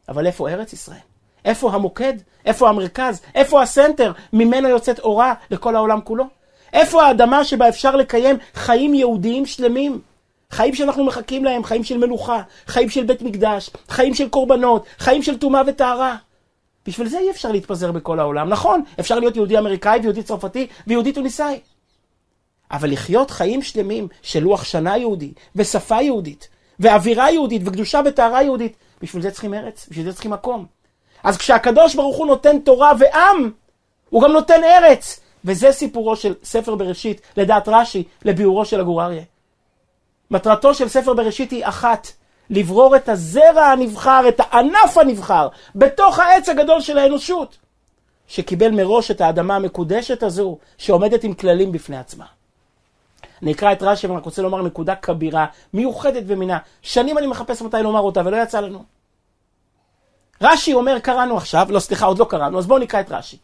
אבל איפה ארץ ישראל? איפה המוקד? איפה המרכז? איפה הסנטר? ממנו יוצאת אורה לכל העולם כולו? איפה האדמה שבה אפשר לקיים חיים יהודיים שלמים? חיים שאנחנו מחכים להם, חיים של מלוכה, חיים של בית מקדש, חיים של קורבנות, חיים של טומאה וטהרה. בשביל זה אי אפשר להתפזר בכל העולם. נכון, אפשר להיות יהודי אמריקאי ויהודי צרפתי ויהודי טוניסאי. אבל לחיות חיים שלמים של לוח שנה יהודי, ושפה יהודית, ואווירה יהודית, וקדושה וטהרה יהודית, בשביל זה צריכים ארץ, בשביל זה צריכים מקום. אז כשהקדוש ברוך הוא נותן תורה ועם, הוא גם נותן ארץ. וזה סיפורו של ספר בראשית, לדעת רש"י, לביאורו של הגור אריה. מטרתו של ספר בראשית היא אחת, לברור את הזרע הנבחר, את הענף הנבחר, בתוך העץ הגדול של האנושות, שקיבל מראש את האדמה המקודשת הזו, שעומדת עם כללים בפני עצמה. אני אקרא את רש"י ואני רוצה לומר נקודה כבירה, מיוחדת במינה. שנים אני מחפש מתי לומר אותה ולא יצא לנו. רש"י אומר, קראנו עכשיו, לא סליחה, עוד לא קראנו, אז בואו נקרא את רש"י.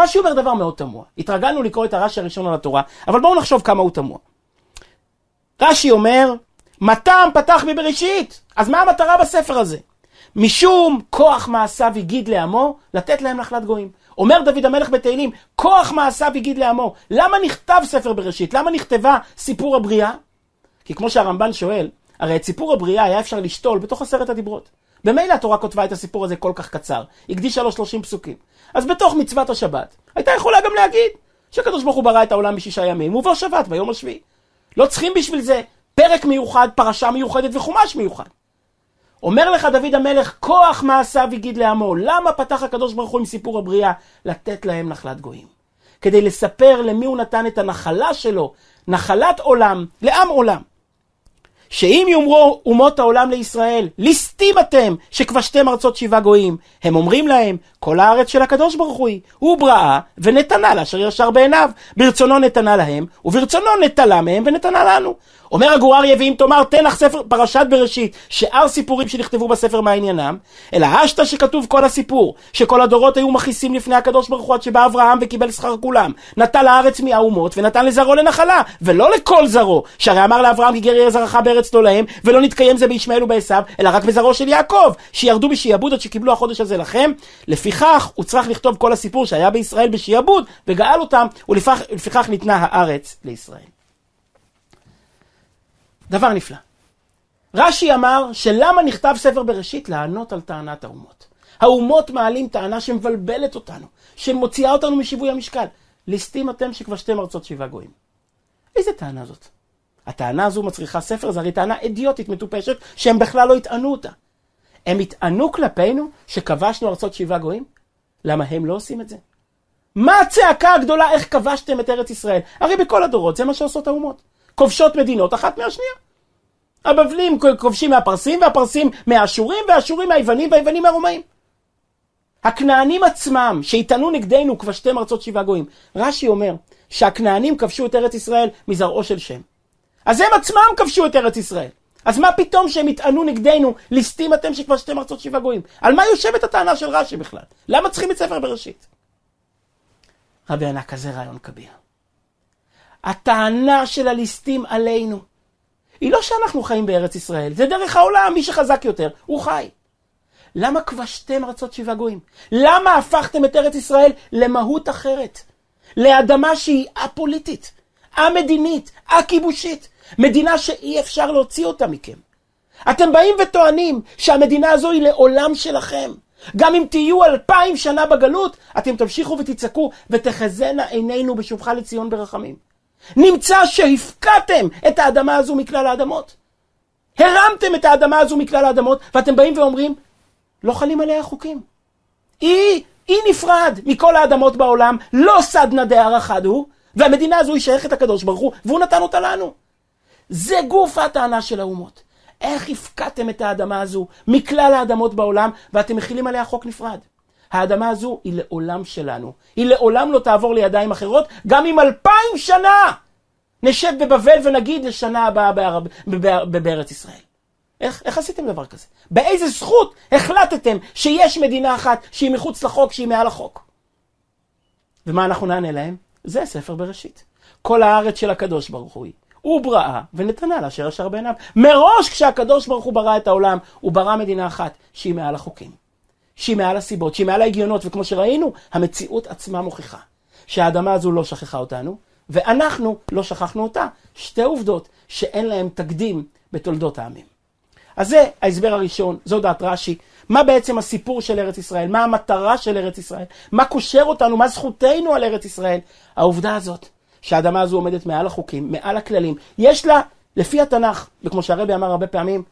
רש"י אומר דבר מאוד תמוה. התרגלנו לקרוא את הרש"י הראשון על התורה, אבל בואו נחשוב כמה הוא תמוה. רש"י אומר, מתם פתח מבראשית. אז מה המטרה בספר הזה? משום כוח מעשיו הגיד לעמו, לתת להם נחלת גויים. אומר דוד המלך בתהילים, כוח מעשיו הגיד לעמו. למה נכתב ספר בראשית? למה נכתבה סיפור הבריאה? כי כמו שהרמב"ן שואל, הרי את סיפור הבריאה היה אפשר לשתול בתוך עשרת הדיברות. במילא התורה כותבה את הסיפור הזה כל כך קצר, הקדישה לו 30 פסוקים. אז בתוך מצוות השבת, הייתה יכולה גם להגיד שהקדוש ברוך הוא ברא את העולם בשישה ימים, ובוא שבת ביום השביעי. לא צריכים בשביל זה פרק מיוחד, פרשה מיוחדת וחומש מיוחד. אומר לך דוד המלך, כוח מעשיו הגיד לעמו. למה פתח הקדוש ברוך הוא עם סיפור הבריאה? לתת להם נחלת גויים. כדי לספר למי הוא נתן את הנחלה שלו, נחלת עולם, לעם עולם. שאם יאמרו אומות העולם לישראל, ליסטים אתם שכבשתם ארצות שבעה גויים, הם אומרים להם, כל הארץ של הקדוש ברוך הוא היא, הוא בראה ונתנה לאשר ישר בעיניו, ברצונו נתנה להם, וברצונו נטלה מהם ונתנה לנו. אומר הגור אריה, ואם תאמר תנח ספר פרשת בראשית, שאר סיפורים שנכתבו בספר מה עניינם, אלא השתא שכתוב כל הסיפור, שכל הדורות היו מכעיסים לפני הקדוש ברוך הוא עד שבא אברהם וקיבל שכר כולם, נטל הארץ מהאומות ונתן לזרעו לנחלה, ולא לכל זרעו, שהרי אמר לאברהם כי גר יהיה זרעך בארץ לא להם, ולא נתקיים זה בישמעאל ובעשיו, אלא רק בזרעו של יעקב, שירדו בשעבוד עד שקיבלו החודש הזה לכם, לפיכך הוא צריך לכתוב כל הסיפור שהיה בישראל בשעבוד, וגאל אותם, ולפיכך ניתנה הארץ לישראל. דבר נפלא. רש"י אמר שלמה נכתב ספר בראשית? לענות על טענת האומות. האומות מעלים טענה שמבלבלת אותנו, שמוציאה אותנו משיווי המשקל. ליסטים אתם שכבשתם ארצות שבעה גויים. איזה טענה זאת? הטענה הזו מצריכה ספר, זו הרי טענה אידיוטית מטופשת, שהם בכלל לא יטענו אותה. הם יטענו כלפינו שכבשנו ארצות שבעה גויים? למה הם לא עושים את זה? מה הצעקה הגדולה איך כבשתם את ארץ ישראל? הרי בכל הדורות זה מה שעושות האומות. כובשות מדינות אחת מהשנייה. הבבלים כובשים מהפרסים, והפרסים מהאשורים, והאשורים מהיוונים, והיוונים מהרומאים. הכנענים עצמם, שהטענו נגדנו כבשתם ארצות שבעה גויים. רש"י אומר שהכנענים כבשו את ארץ ישראל מזרעו של שם. אז הם עצמם כבשו את ארץ ישראל. אז מה פתאום שהם יטענו נגדנו, ליסטים אתם שכבשתם ארצות שבעה גויים? על מה יושבת הטענה של רש"י בכלל? למה צריכים את ספר בראשית? רבי ענק, כזה רעיון כביר. הטענה של הליסטים עלינו היא לא שאנחנו חיים בארץ ישראל, זה דרך העולם, מי שחזק יותר, הוא חי. למה כבשתם ארצות שבעה גויים? למה הפכתם את ארץ ישראל למהות אחרת? לאדמה שהיא א-פוליטית, א-מדינית, א-כיבושית, מדינה שאי אפשר להוציא אותה מכם. אתם באים וטוענים שהמדינה הזו היא לעולם שלכם. גם אם תהיו אלפיים שנה בגלות, אתם תמשיכו ותצעקו, ותחזינה עינינו בשובך לציון ברחמים. נמצא שהפקעתם את האדמה הזו מכלל האדמות. הרמתם את האדמה הזו מכלל האדמות, ואתם באים ואומרים, לא חלים עליה חוקים. היא, היא נפרד מכל האדמות בעולם, לא סדנא דהר אחד הוא, והמדינה הזו היא שייכת לקדוש ברוך הוא, והוא נתן אותה לנו. זה גוף הטענה של האומות. איך הפקעתם את האדמה הזו מכלל האדמות בעולם, ואתם מכילים עליה חוק נפרד? האדמה הזו היא לעולם שלנו. היא לעולם לא תעבור לידיים אחרות, גם אם אלפיים שנה נשב בבבל ונגיד לשנה הבאה בארץ ישראל. איך, איך עשיתם דבר כזה? באיזה זכות החלטתם שיש מדינה אחת שהיא מחוץ לחוק, שהיא מעל החוק? ומה אנחנו נענה להם? זה ספר בראשית. כל הארץ של הקדוש ברוך הוא היא. הוא בראה ונתנה לאשר ישר בעיניו. מראש כשהקדוש ברוך הוא ברא את העולם, הוא ברא מדינה אחת שהיא מעל החוקים. שהיא מעל הסיבות, שהיא מעל ההגיונות, וכמו שראינו, המציאות עצמה מוכיחה שהאדמה הזו לא שכחה אותנו, ואנחנו לא שכחנו אותה. שתי עובדות שאין להן תקדים בתולדות העמים. אז זה ההסבר הראשון, זו דעת רש"י. מה בעצם הסיפור של ארץ ישראל? מה המטרה של ארץ ישראל? מה קושר אותנו? מה זכותנו על ארץ ישראל? העובדה הזאת, שהאדמה הזו עומדת מעל החוקים, מעל הכללים. יש לה, לפי התנ"ך, וכמו שהרבי אמר הרבה פעמים,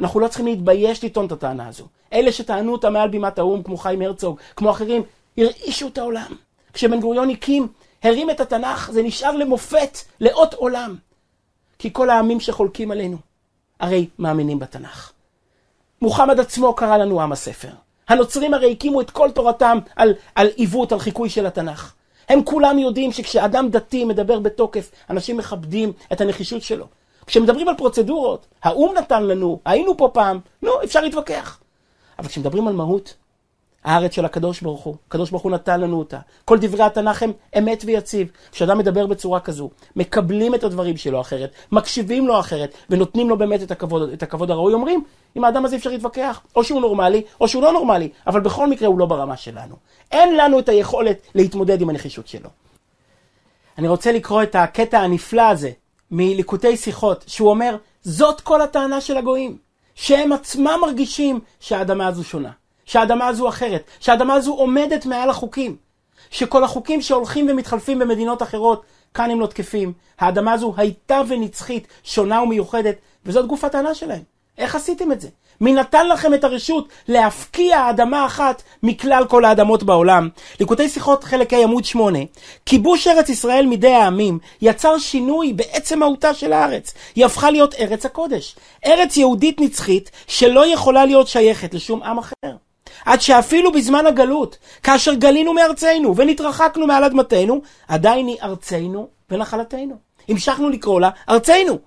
אנחנו לא צריכים להתבייש לטעון את הטענה הזו. אלה שטענו אותה מעל בימת האו"ם, כמו חיים הרצוג, כמו אחרים, הרעישו את העולם. כשבן גוריון הקים, הרים את התנ"ך, זה נשאר למופת, לאות עולם. כי כל העמים שחולקים עלינו, הרי מאמינים בתנ"ך. מוחמד עצמו קרא לנו עם הספר. הנוצרים הרי הקימו את כל תורתם על, על עיוות, על חיקוי של התנ"ך. הם כולם יודעים שכשאדם דתי מדבר בתוקף, אנשים מכבדים את הנחישות שלו. כשמדברים על פרוצדורות, האו"ם נתן לנו, היינו פה פעם, נו, אפשר להתווכח. אבל כשמדברים על מהות, הארץ של הקדוש ברוך הוא, הקדוש ברוך הוא נתן לנו אותה. כל דברי התנ"ך הם אמת ויציב. כשאדם מדבר בצורה כזו, מקבלים את הדברים שלו אחרת, מקשיבים לו אחרת, ונותנים לו באמת את הכבוד, את הכבוד הראוי, אומרים, עם האדם הזה אפשר להתווכח, או שהוא נורמלי, או שהוא לא נורמלי, אבל בכל מקרה הוא לא ברמה שלנו. אין לנו את היכולת להתמודד עם הנחישות שלו. אני רוצה לקרוא את הקטע הנפלא הזה מליקוטי שיחות, שהוא אומר, זאת כל הטענה של הגויים, שהם עצמם מרגישים שהאדמה הזו שונה. שהאדמה הזו אחרת, שהאדמה הזו עומדת מעל החוקים, שכל החוקים שהולכים ומתחלפים במדינות אחרות, כאן הם לא תקפים. האדמה הזו הייתה ונצחית, שונה ומיוחדת, וזאת גוף הטענה שלהם. איך עשיתם את זה? מי נתן לכם את הרשות להפקיע אדמה אחת מכלל כל האדמות בעולם? ליקוטי שיחות חלק ה' עמוד 8 כיבוש ארץ ישראל מידי העמים יצר שינוי בעצם מהותה של הארץ. היא הפכה להיות ארץ הקודש. ארץ יהודית נצחית שלא יכולה להיות שייכת לשום עם אחר. עד שאפילו בזמן הגלות, כאשר גלינו מארצנו ונתרחקנו מעל אדמתנו, עדיין היא ארצנו ונחלתנו. המשכנו לקרוא לה ארצנו.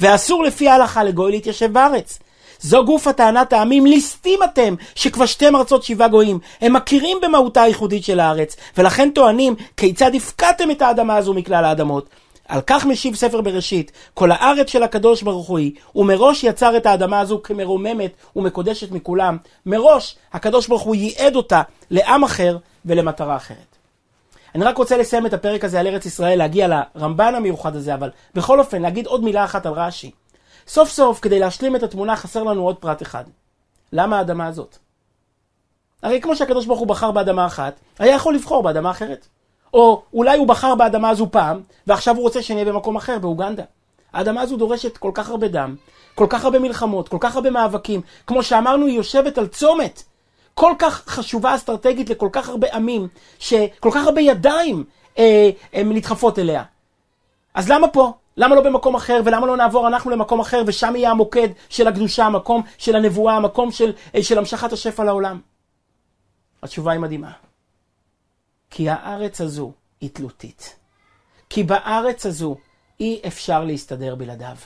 ואסור לפי ההלכה לגוי להתיישב בארץ. זו גוף הטענת העמים, ליסטים אתם, שכבשתם ארצות שבעה גויים. הם מכירים במהותה הייחודית של הארץ, ולכן טוענים כיצד הפקעתם את האדמה הזו מכלל האדמות. על כך משיב ספר בראשית, כל הארץ של הקדוש ברוך הוא היא, ומראש יצר את האדמה הזו כמרוממת ומקודשת מכולם. מראש הקדוש ברוך הוא ייעד אותה לעם אחר ולמטרה אחרת. אני רק רוצה לסיים את הפרק הזה על ארץ ישראל, להגיע לרמב"ן המיוחד הזה, אבל בכל אופן, להגיד עוד מילה אחת על רש"י. סוף סוף, כדי להשלים את התמונה, חסר לנו עוד פרט אחד. למה האדמה הזאת? הרי כמו שהקדוש ברוך הוא בחר באדמה אחת, היה יכול לבחור באדמה אחרת. או אולי הוא בחר באדמה הזו פעם, ועכשיו הוא רוצה שנהיה במקום אחר, באוגנדה. האדמה הזו דורשת כל כך הרבה דם, כל כך הרבה מלחמות, כל כך הרבה מאבקים. כמו שאמרנו, היא יושבת על צומת. כל כך חשובה אסטרטגית לכל כך הרבה עמים, שכל כך הרבה ידיים אה, אה, נדחפות אליה. אז למה פה? למה לא במקום אחר, ולמה לא נעבור אנחנו למקום אחר, ושם יהיה המוקד של הקדושה, המקום של הנבואה, המקום של, אה, של המשכת השפע לעולם? התשובה היא מדהימה. כי הארץ הזו היא תלותית. כי בארץ הזו אי אפשר להסתדר בלעדיו.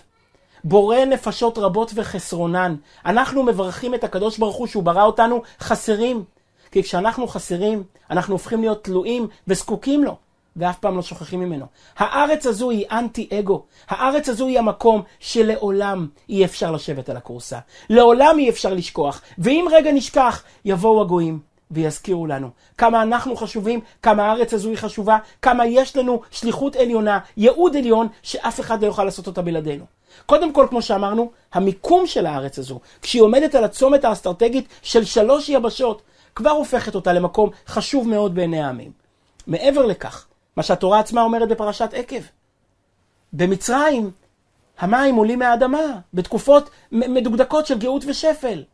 בורא נפשות רבות וחסרונן. אנחנו מברכים את הקדוש ברוך הוא שהוא ברא אותנו חסרים. כי כשאנחנו חסרים, אנחנו הופכים להיות תלויים וזקוקים לו, ואף פעם לא שוכחים ממנו. הארץ הזו היא אנטי אגו. הארץ הזו היא המקום שלעולם אי אפשר לשבת על הכורסה. לעולם אי אפשר לשכוח. ואם רגע נשכח, יבואו הגויים ויזכירו לנו כמה אנחנו חשובים, כמה הארץ הזו היא חשובה, כמה יש לנו שליחות עליונה, ייעוד עליון, שאף אחד לא יוכל לעשות אותה בלעדינו. קודם כל, כמו שאמרנו, המיקום של הארץ הזו, כשהיא עומדת על הצומת האסטרטגית של שלוש יבשות, כבר הופכת אותה למקום חשוב מאוד בעיני העמים. מעבר לכך, מה שהתורה עצמה אומרת בפרשת עקב. במצרים המים עולים מהאדמה, בתקופות מדוקדקות של גאות ושפל.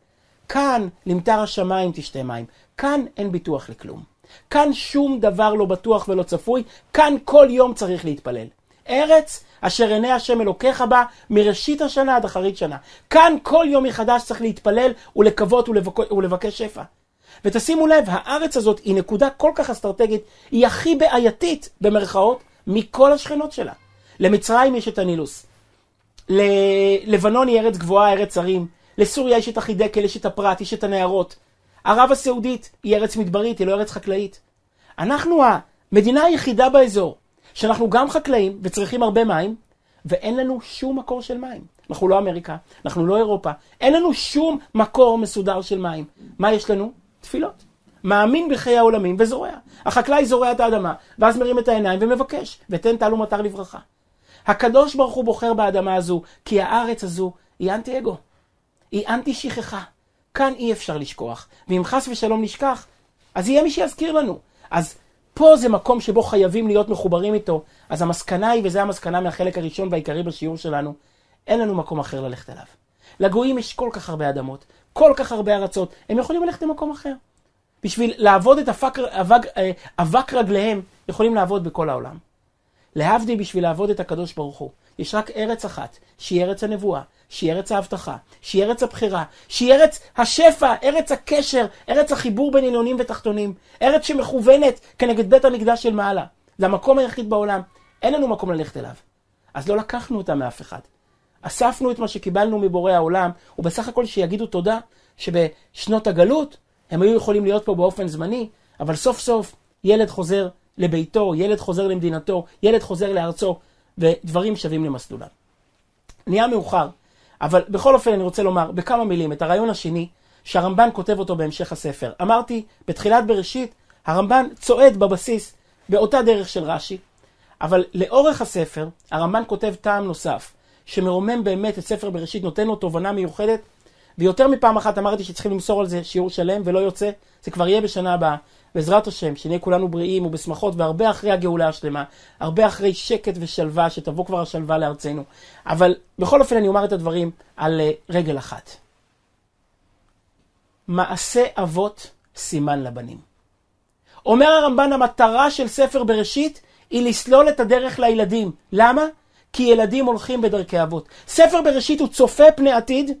כאן למטר השמיים תשתה מים. כאן אין ביטוח לכלום. כאן שום דבר לא בטוח ולא צפוי, כאן כל יום צריך להתפלל. ארץ אשר עיני השם אלוקיך בה מראשית השנה עד אחרית שנה. כאן כל יום מחדש צריך להתפלל ולקוות ולבק... ולבקש שפע. ותשימו לב, הארץ הזאת היא נקודה כל כך אסטרטגית, היא הכי בעייתית, במרכאות, מכל השכנות שלה. למצרים יש את הנילוס. ללבנון היא ארץ גבוהה, ארץ הרים. לסוריה יש את החידקל, יש את הפרת, יש את הנהרות. ערב הסעודית היא ארץ מדברית, היא לא ארץ חקלאית. אנחנו המדינה היחידה באזור שאנחנו גם חקלאים וצריכים הרבה מים, ואין לנו שום מקור של מים. אנחנו לא אמריקה, אנחנו לא אירופה, אין לנו שום מקור מסודר של מים. מה יש לנו? תפילות. מאמין בחיי העולמים וזורע. החקלאי זורע את האדמה, ואז מרים את העיניים ומבקש, ותן טל ומטר לברכה. הקדוש ברוך הוא בוחר באדמה הזו, כי הארץ הזו היא אנטי אגו. היא אנטי שכחה. כאן אי אפשר לשכוח. ואם חס ושלום נשכח, אז יהיה מי שיזכיר לנו. אז פה זה מקום שבו חייבים להיות מחוברים איתו. אז המסקנה היא, וזו המסקנה מהחלק הראשון והעיקרי בשיעור שלנו, אין לנו מקום אחר ללכת אליו. לגויים יש כל כך הרבה אדמות, כל כך הרבה ארצות, הם יכולים ללכת למקום אחר. בשביל לעבוד את אבק, אבק, אה, אבק רגליהם, יכולים לעבוד בכל העולם. להבדיל בשביל לעבוד את הקדוש ברוך הוא. יש רק ארץ אחת, שהיא ארץ הנבואה, שהיא ארץ ההבטחה, שהיא ארץ הבחירה, שהיא ארץ השפע, ארץ הקשר, ארץ החיבור בין עליונים ותחתונים, ארץ שמכוונת כנגד בית המקדש של מעלה. זה המקום היחיד בעולם, אין לנו מקום ללכת אליו. אז לא לקחנו אותה מאף אחד. אספנו את מה שקיבלנו מבורא העולם, ובסך הכל שיגידו תודה שבשנות הגלות הם היו יכולים להיות פה באופן זמני, אבל סוף סוף ילד חוזר לביתו, ילד חוזר למדינתו, ילד חוזר לארצו, ודברים שווים למסלולם. נהיה מאוחר, אבל בכל אופן אני רוצה לומר בכמה מילים את הרעיון השני, שהרמב"ן כותב אותו בהמשך הספר. אמרתי, בתחילת בראשית, הרמב"ן צועד בבסיס באותה דרך של רש"י, אבל לאורך הספר, הרמב"ן כותב טעם נוסף, שמרומם באמת את ספר בראשית, נותן לו תובנה מיוחדת, ויותר מפעם אחת אמרתי שצריכים למסור על זה שיעור שלם ולא יוצא, זה כבר יהיה בשנה הבאה. בעזרת השם, שנהיה כולנו בריאים ובשמחות, והרבה אחרי הגאולה השלמה, הרבה אחרי שקט ושלווה, שתבוא כבר השלווה לארצנו. אבל בכל אופן אני אומר את הדברים על אה, רגל אחת. מעשה אבות סימן לבנים. אומר הרמב"ן, המטרה של ספר בראשית היא לסלול את הדרך לילדים. למה? כי ילדים הולכים בדרכי אבות. ספר בראשית הוא צופה פני עתיד,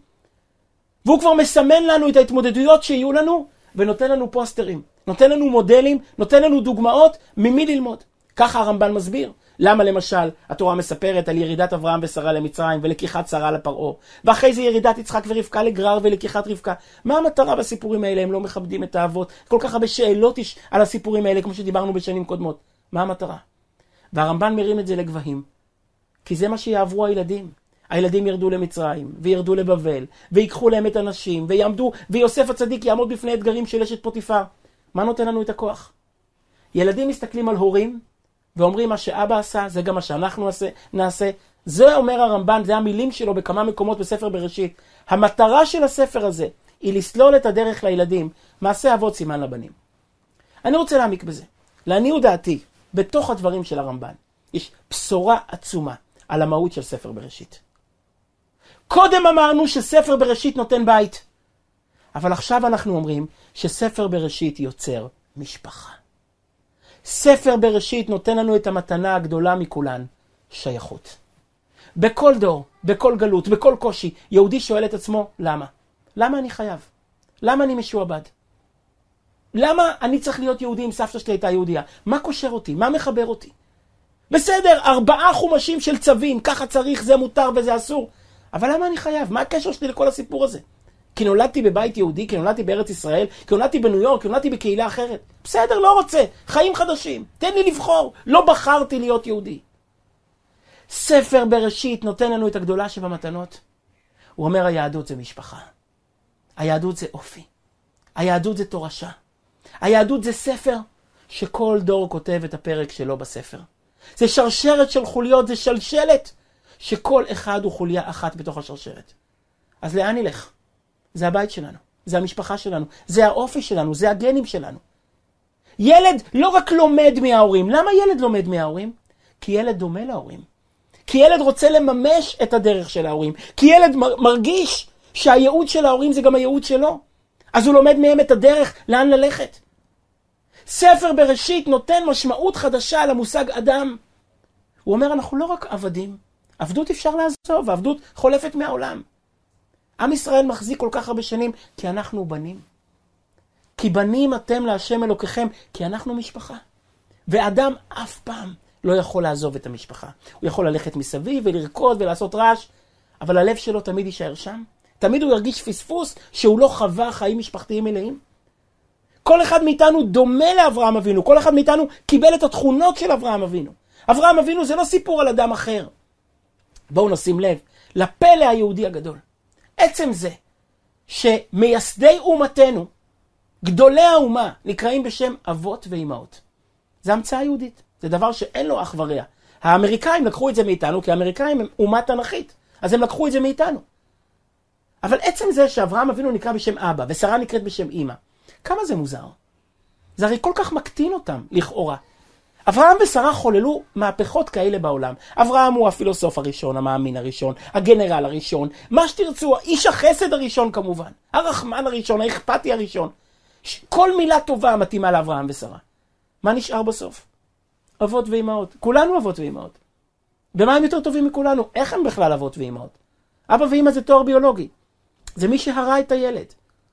והוא כבר מסמן לנו את ההתמודדויות שיהיו לנו, ונותן לנו פוסטרים. נותן לנו מודלים, נותן לנו דוגמאות ממי ללמוד. ככה הרמב"ן מסביר. למה למשל התורה מספרת על ירידת אברהם ושרה למצרים ולקיחת שרה לפרעה, ואחרי זה ירידת יצחק ורבקה לגרר ולקיחת רבקה. מה המטרה בסיפורים האלה? הם לא מכבדים את האבות. כל כך הרבה שאלות יש על הסיפורים האלה, כמו שדיברנו בשנים קודמות. מה המטרה? והרמב"ן מרים את זה לגבהים, כי זה מה שיעברו הילדים. הילדים ירדו למצרים, וירדו לבבל, ויקחו להם את הנשים, ויעמדו, ויוסף הצדיק יעמוד בפני אתגרים של אשת פוטיפר. מה נותן לנו את הכוח? ילדים מסתכלים על הורים, ואומרים מה שאבא עשה, זה גם מה שאנחנו נעשה. זה אומר הרמב"ן, זה המילים שלו בכמה מקומות בספר בראשית. המטרה של הספר הזה היא לסלול את הדרך לילדים, מעשה אבות סימן לבנים. אני רוצה להעמיק בזה. לעניות דעתי, בתוך הדברים של הרמב"ן, יש בשורה עצומה על המהות של ספר בראשית. קודם אמרנו שספר בראשית נותן בית, אבל עכשיו אנחנו אומרים שספר בראשית יוצר משפחה. ספר בראשית נותן לנו את המתנה הגדולה מכולן, שייכות. בכל דור, בכל גלות, בכל קושי, יהודי שואל את עצמו, למה? למה אני חייב? למה אני משועבד? למה אני צריך להיות יהודי אם סבתא שלי הייתה יהודייה? מה קושר אותי? מה מחבר אותי? בסדר, ארבעה חומשים של צווים, ככה צריך, זה מותר וזה אסור. אבל למה אני חייב? מה הקשר שלי לכל הסיפור הזה? כי נולדתי בבית יהודי, כי נולדתי בארץ ישראל, כי נולדתי בניו יורק, כי נולדתי בקהילה אחרת. בסדר, לא רוצה. חיים חדשים. תן לי לבחור. לא בחרתי להיות יהודי. ספר בראשית נותן לנו את הגדולה שבמתנות. הוא אומר, היהדות זה משפחה. היהדות זה אופי. היהדות זה תורשה. היהדות זה ספר שכל דור כותב את הפרק שלו בספר. זה שרשרת של חוליות, זה שלשלת, שכל אחד הוא חוליה אחת בתוך השרשרת. אז לאן נלך? זה הבית שלנו, זה המשפחה שלנו, זה האופי שלנו, זה הגנים שלנו. ילד לא רק לומד מההורים, למה ילד לומד מההורים? כי ילד דומה להורים. כי ילד רוצה לממש את הדרך של ההורים. כי ילד מרגיש שהייעוד של ההורים זה גם הייעוד שלו. אז הוא לומד מהם את הדרך לאן ללכת. ספר בראשית נותן משמעות חדשה למושג אדם. הוא אומר, אנחנו לא רק עבדים. עבדות אפשר לעזוב, עבדות חולפת מהעולם. עם ישראל מחזיק כל כך הרבה שנים כי אנחנו בנים. כי בנים אתם להשם אלוקיכם, כי אנחנו משפחה. ואדם אף פעם לא יכול לעזוב את המשפחה. הוא יכול ללכת מסביב ולרקוד ולעשות רעש, אבל הלב שלו תמיד יישאר שם. תמיד הוא ירגיש פספוס שהוא לא חווה חיים משפחתיים מלאים. כל אחד מאיתנו דומה לאברהם אבינו, כל אחד מאיתנו קיבל את התכונות של אברהם אבינו. אברהם אבינו זה לא סיפור על אדם אחר. בואו נשים לב לפלא היהודי הגדול. עצם זה שמייסדי אומתנו גדולי האומה נקראים בשם אבות ואימהות. זה המצאה יהודית, זה דבר שאין לו אח ורע. האמריקאים לקחו את זה מאיתנו, כי האמריקאים הם אומה תנכית, אז הם לקחו את זה מאיתנו. אבל עצם זה שאברהם אבינו נקרא בשם אבא, ושרה נקראת בשם אימא, כמה זה מוזר? זה הרי כל כך מקטין אותם, לכאורה. אברהם ושרה חוללו מהפכות כאלה בעולם. אברהם הוא הפילוסוף הראשון, המאמין הראשון, הגנרל הראשון, מה שתרצו, איש החסד הראשון כמובן, הרחמן הראשון, האכפתי הראשון. כל מילה טובה מתאימה לאברהם ושרה. מה נשאר בסוף? אבות ואימהות. כולנו אבות ואימהות. במה הם יותר טובים מכולנו? איך הם בכלל אבות ואימהות? אבא ואימא זה תואר ביולוגי. זה מי שהרה את הילד.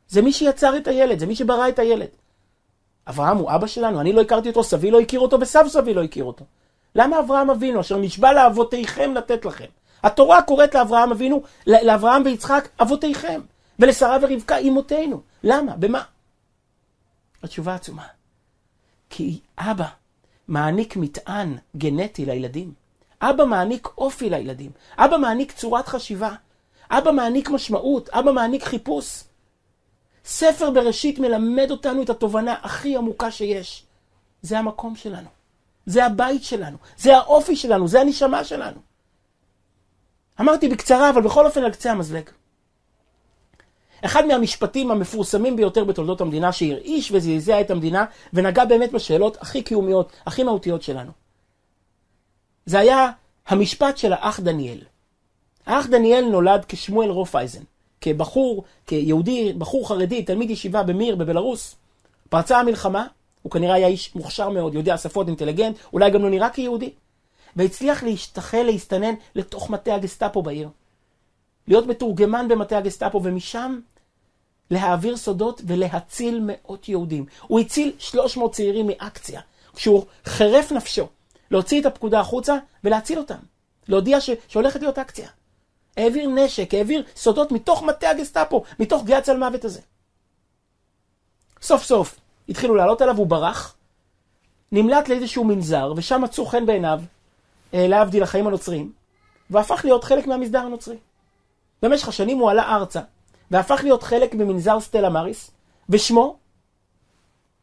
זה מי שיצר את הילד, זה מי שברא את הילד. אברהם הוא אבא שלנו, אני לא הכרתי אותו, סבי לא הכיר אותו וסב סבי לא הכיר אותו. למה אברהם אבינו, אשר נשבע לאבותיכם לתת לכם? התורה קוראת לאברהם אבינו, לאברהם ויצחק, אבותיכם, ולשרה ורבקה אמותינו. למה? במה? התשובה עצומה. כי אבא מעניק מטען גנטי לילדים. אבא מעניק אופי לילדים. אבא מעניק צורת חשיבה. אבא מעניק משמעות. אבא מעניק חיפוש. ספר בראשית מלמד אותנו את התובנה הכי עמוקה שיש. זה המקום שלנו. זה הבית שלנו. זה האופי שלנו. זה הנשמה שלנו. אמרתי בקצרה, אבל בכל אופן על קצה המזלג. אחד מהמשפטים המפורסמים ביותר בתולדות המדינה שהרעיש וזעזע את המדינה ונגע באמת בשאלות הכי קיומיות, הכי מהותיות שלנו. זה היה המשפט של האח דניאל. האח דניאל נולד כשמואל רופאייזן, כבחור, כיהודי, בחור חרדי, תלמיד ישיבה במיר בבלארוס. פרצה המלחמה, הוא כנראה היה איש מוכשר מאוד, יודע שפות, אינטליגנט, אולי גם לא נראה כיהודי, והצליח להשתחל, להסתנן לתוך מטה הגסטאפו בעיר. להיות מתורגמן במטה הגסטאפו, ומשם להעביר סודות ולהציל מאות יהודים. הוא הציל 300 צעירים מאקציה, כשהוא חירף נפשו להוציא את הפקודה החוצה ולהציל אותם. להודיע ש... שהולכת להיות אקציה. העביר נשק, העביר סודות מתוך מטה הגסטאפו, מתוך גיא הצל מוות הזה. סוף סוף התחילו לעלות עליו, הוא ברח, נמלט לאיזשהו מנזר, ושם מצאו חן בעיניו, אה, להבדיל החיים הנוצריים, והפך להיות חלק מהמסדר הנוצרי. במשך השנים הוא עלה ארצה, והפך להיות חלק ממנזר סטלה מריס, ושמו,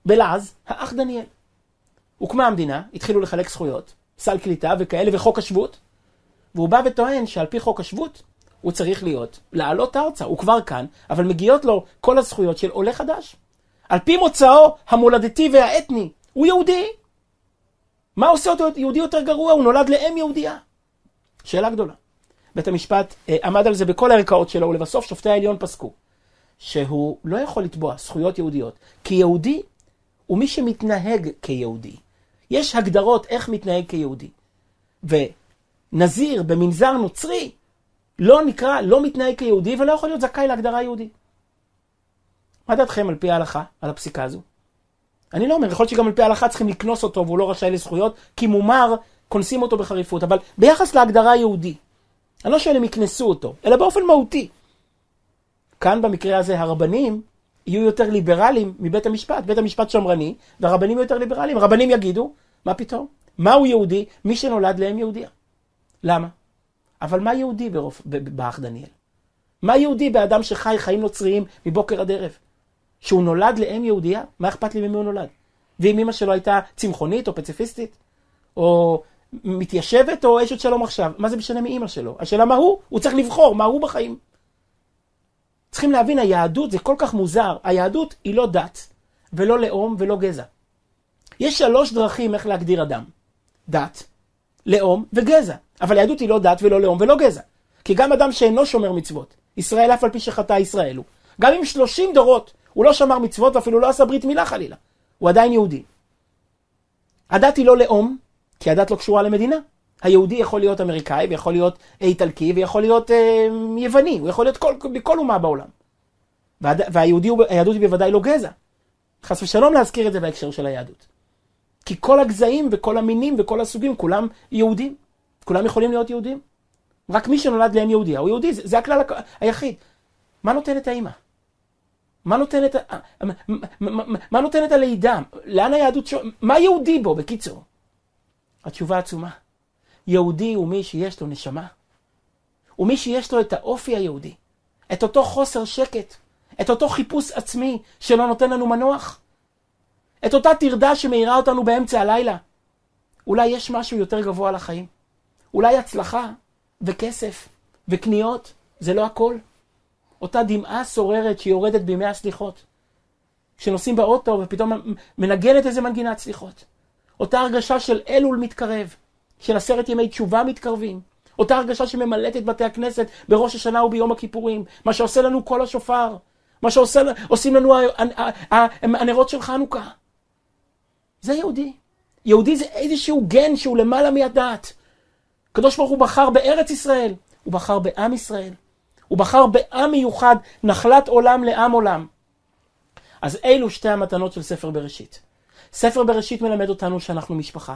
בלעז, האח דניאל. הוקמה המדינה, התחילו לחלק זכויות, סל קליטה וכאלה, וחוק השבות, והוא בא וטוען שעל פי חוק השבות, הוא צריך להיות, לעלות ארצה, הוא כבר כאן, אבל מגיעות לו כל הזכויות של עולה חדש. על פי מוצאו המולדתי והאתני, הוא יהודי. מה עושה אותו יהודי יותר גרוע? הוא נולד לאם יהודייה. שאלה גדולה. בית המשפט אה, עמד על זה בכל הערכאות שלו, ולבסוף שופטי העליון פסקו שהוא לא יכול לתבוע זכויות יהודיות, כי יהודי הוא מי שמתנהג כיהודי. יש הגדרות איך מתנהג כיהודי. ונזיר במנזר נוצרי לא נקרא, לא מתנהג כיהודי ולא יכול להיות זכאי להגדרה יהודי. מה דעתכם על פי ההלכה, על הפסיקה הזו? אני לא אומר, יכול להיות שגם על פי ההלכה צריכים לקנוס אותו והוא לא רשאי לזכויות, כי מומר, קונסים אותו בחריפות, אבל ביחס להגדרה יהודי, אני לא שואל אם יקנסו אותו, אלא באופן מהותי. כאן במקרה הזה הרבנים יהיו יותר ליברליים מבית המשפט. בית המשפט שמרני, והרבנים יותר ליברליים. הרבנים יגידו, מה פתאום? מהו יהודי? מי שנולד לאם יהודיה. למה? אבל מה יהודי ברוב, באח דניאל? מה יהודי באדם שחי חיים נוצריים מבוקר עד ערב? שהוא נולד לאם יהודייה? מה אכפת לי ממי הוא נולד? ואם אמא שלו הייתה צמחונית או פציפיסטית? או מתיישבת או אשת שלום עכשיו? מה זה משנה מאימא שלו? השאלה מה הוא? הוא צריך לבחור מה הוא בחיים. צריכים להבין, היהדות זה כל כך מוזר. היהדות היא לא דת, ולא לאום, ולא גזע. יש שלוש דרכים איך להגדיר אדם. דת, לאום וגזע. אבל היהדות היא לא דת ולא לאום ולא גזע. כי גם אדם שאינו שומר מצוות, ישראל אף על פי שחטא ישראל הוא. גם אם שלושים דורות הוא לא שמר מצוות ואפילו לא עשה ברית מילה חלילה. הוא עדיין יהודי. הדת היא לא לאום, כי הדת לא קשורה למדינה. היהודי יכול להיות אמריקאי, ויכול להיות איטלקי, ויכול להיות אה, יווני, הוא יכול להיות כל, בכל אומה בעולם. והיהדות היא בוודאי לא גזע. חס ושלום להזכיר את זה בהקשר של היהדות. כי כל הגזעים וכל המינים וכל הסוגים, כולם יהודים. כולם יכולים להיות יהודים. רק מי שנולד לאם יהודיה הוא יהודי, זה, הכלל היחיד. מה נותנת האימא? מה נותנת, מה, מה נותנת הלידה? לאן היהדות, ש... מה יהודי בו, בקיצור? התשובה עצומה. יהודי הוא מי שיש לו נשמה. הוא מי שיש לו את האופי היהודי. את אותו חוסר שקט, את אותו חיפוש עצמי שלא נותן לנו מנוח? את אותה טרדה שמאירה אותנו באמצע הלילה? אולי יש משהו יותר גבוה לחיים? אולי הצלחה וכסף וקניות זה לא הכל? אותה דמעה סוררת שיורדת בימי הסליחות. כשנוסעים באוטו ופתאום מנגנת איזה מנגינת סליחות. אותה הרגשה של אלול מתקרב, של עשרת ימי תשובה מתקרבים. אותה הרגשה שממלאת את בתי הכנסת בראש השנה וביום הכיפורים. מה שעושה לנו כל השופר. מה שעושים לנו הנרות של חנוכה. זה יהודי. יהודי זה איזשהו גן שהוא למעלה מהדעת. הקדוש ברוך הוא בחר בארץ ישראל, הוא בחר בעם ישראל. הוא בחר בעם מיוחד, נחלת עולם לעם עולם. אז אלו שתי המתנות של ספר בראשית. ספר בראשית מלמד אותנו שאנחנו משפחה.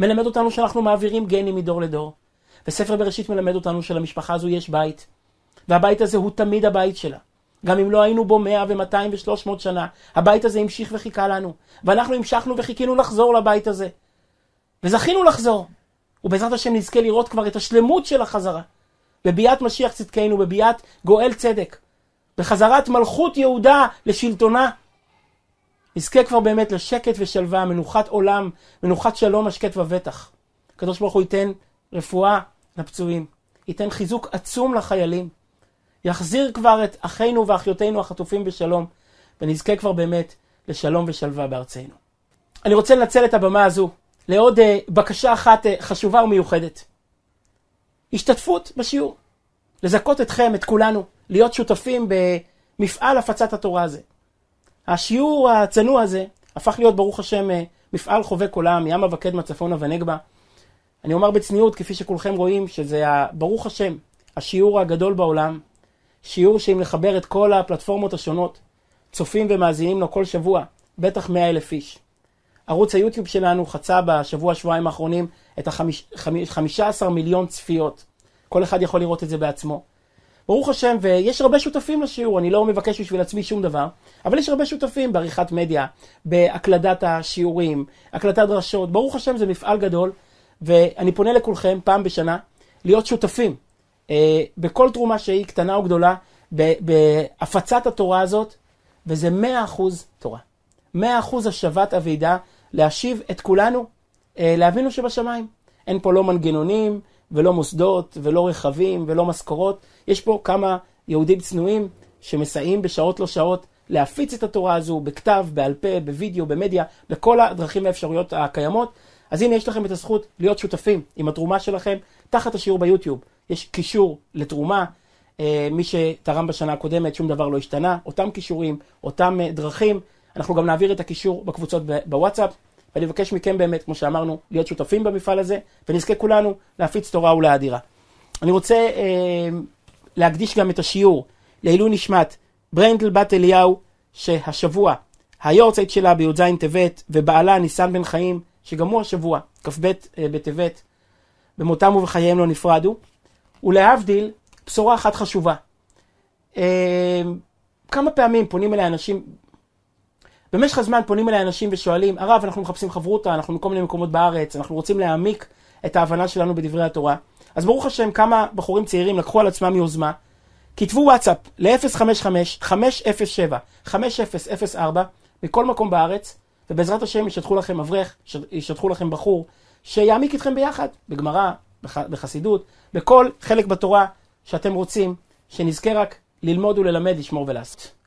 מלמד אותנו שאנחנו מעבירים גנים מדור לדור. וספר בראשית מלמד אותנו שלמשפחה הזו יש בית. והבית הזה הוא תמיד הבית שלה. גם אם לא היינו בו מאה ומאתיים ושלוש מאות שנה, הבית הזה המשיך וחיכה לנו. ואנחנו המשכנו וחיכינו לחזור לבית הזה. וזכינו לחזור. ובעזרת השם נזכה לראות כבר את השלמות של החזרה. בביאת משיח צדקנו, בביאת גואל צדק. בחזרת מלכות יהודה לשלטונה. נזכה כבר באמת לשקט ושלווה, מנוחת עולם, מנוחת שלום, השקט ובטח. הקדוש ברוך הוא ייתן רפואה לפצועים, ייתן חיזוק עצום לחיילים, יחזיר כבר את אחינו ואחיותינו החטופים בשלום, ונזכה כבר באמת לשלום ושלווה בארצנו. אני רוצה לנצל את הבמה הזו לעוד uh, בקשה אחת uh, חשובה ומיוחדת. השתתפות בשיעור. לזכות אתכם, את כולנו, להיות שותפים במפעל הפצת התורה הזה. השיעור הצנוע הזה הפך להיות, ברוך השם, אה, מפעל חובק עולם, ימה וקדמה, צפונה ונגבה. אני אומר בצניעות, כפי שכולכם רואים, שזה, ברוך השם, השיעור הגדול בעולם, שיעור שאם לחבר את כל הפלטפורמות השונות, צופים ומאזינים לו כל שבוע, בטח מאה אלף איש. ערוץ היוטיוב שלנו חצה בשבוע, שבועיים האחרונים את ה-15 מיליון צפיות. כל אחד יכול לראות את זה בעצמו. ברוך השם, ויש הרבה שותפים לשיעור, אני לא מבקש בשביל עצמי שום דבר, אבל יש הרבה שותפים בעריכת מדיה, בהקלדת השיעורים, הקלטת דרשות. ברוך השם, זה מפעל גדול, ואני פונה לכולכם פעם בשנה להיות שותפים בכל תרומה שהיא, קטנה או גדולה, בהפצת התורה הזאת, וזה מאה אחוז תורה. מאה אחוז השבת אבידה, להשיב את כולנו אה, לאבינו שבשמיים. אין פה לא מנגנונים, ולא מוסדות, ולא רכבים, ולא משכורות. יש פה כמה יהודים צנועים שמסייעים בשעות לא שעות להפיץ את התורה הזו בכתב, בעל פה, בווידאו, במדיה, בכל הדרכים והאפשרויות הקיימות. אז הנה יש לכם את הזכות להיות שותפים עם התרומה שלכם תחת השיעור ביוטיוב. יש קישור לתרומה, אה, מי שתרם בשנה הקודמת, שום דבר לא השתנה, אותם קישורים, אותם אה, דרכים. אנחנו גם נעביר את הקישור בקבוצות בוואטסאפ. ואני מבקש מכם באמת, כמו שאמרנו, להיות שותפים במפעל הזה, ונזכה כולנו להפיץ תורה ולאדירה. אני רוצה אה, להקדיש גם את השיעור לעילוי נשמת ברנדל בת אליהו, שהשבוע, היורצייט שלה בי"ז טבת, ובעלה ניסן בן חיים, שגם הוא השבוע, כ"ב אה, בטבת, במותם ובחייהם לא נפרדו. ולהבדיל, בשורה אחת חשובה. אה, כמה פעמים פונים אליי אנשים, במשך הזמן פונים אליי אנשים ושואלים, הרב, אנחנו מחפשים חברותה, אנחנו מכל מיני מקומות בארץ, אנחנו רוצים להעמיק את ההבנה שלנו בדברי התורה. אז ברוך השם, כמה בחורים צעירים לקחו על עצמם יוזמה, כתבו וואטסאפ ל-055-507-5004 מכל מקום בארץ, ובעזרת השם ישטחו לכם אברך, ישטחו לכם בחור, שיעמיק איתכם ביחד, בגמרא, בחסידות, בכל חלק בתורה שאתם רוצים, שנזכה רק ללמוד וללמד, לשמור ולעשות.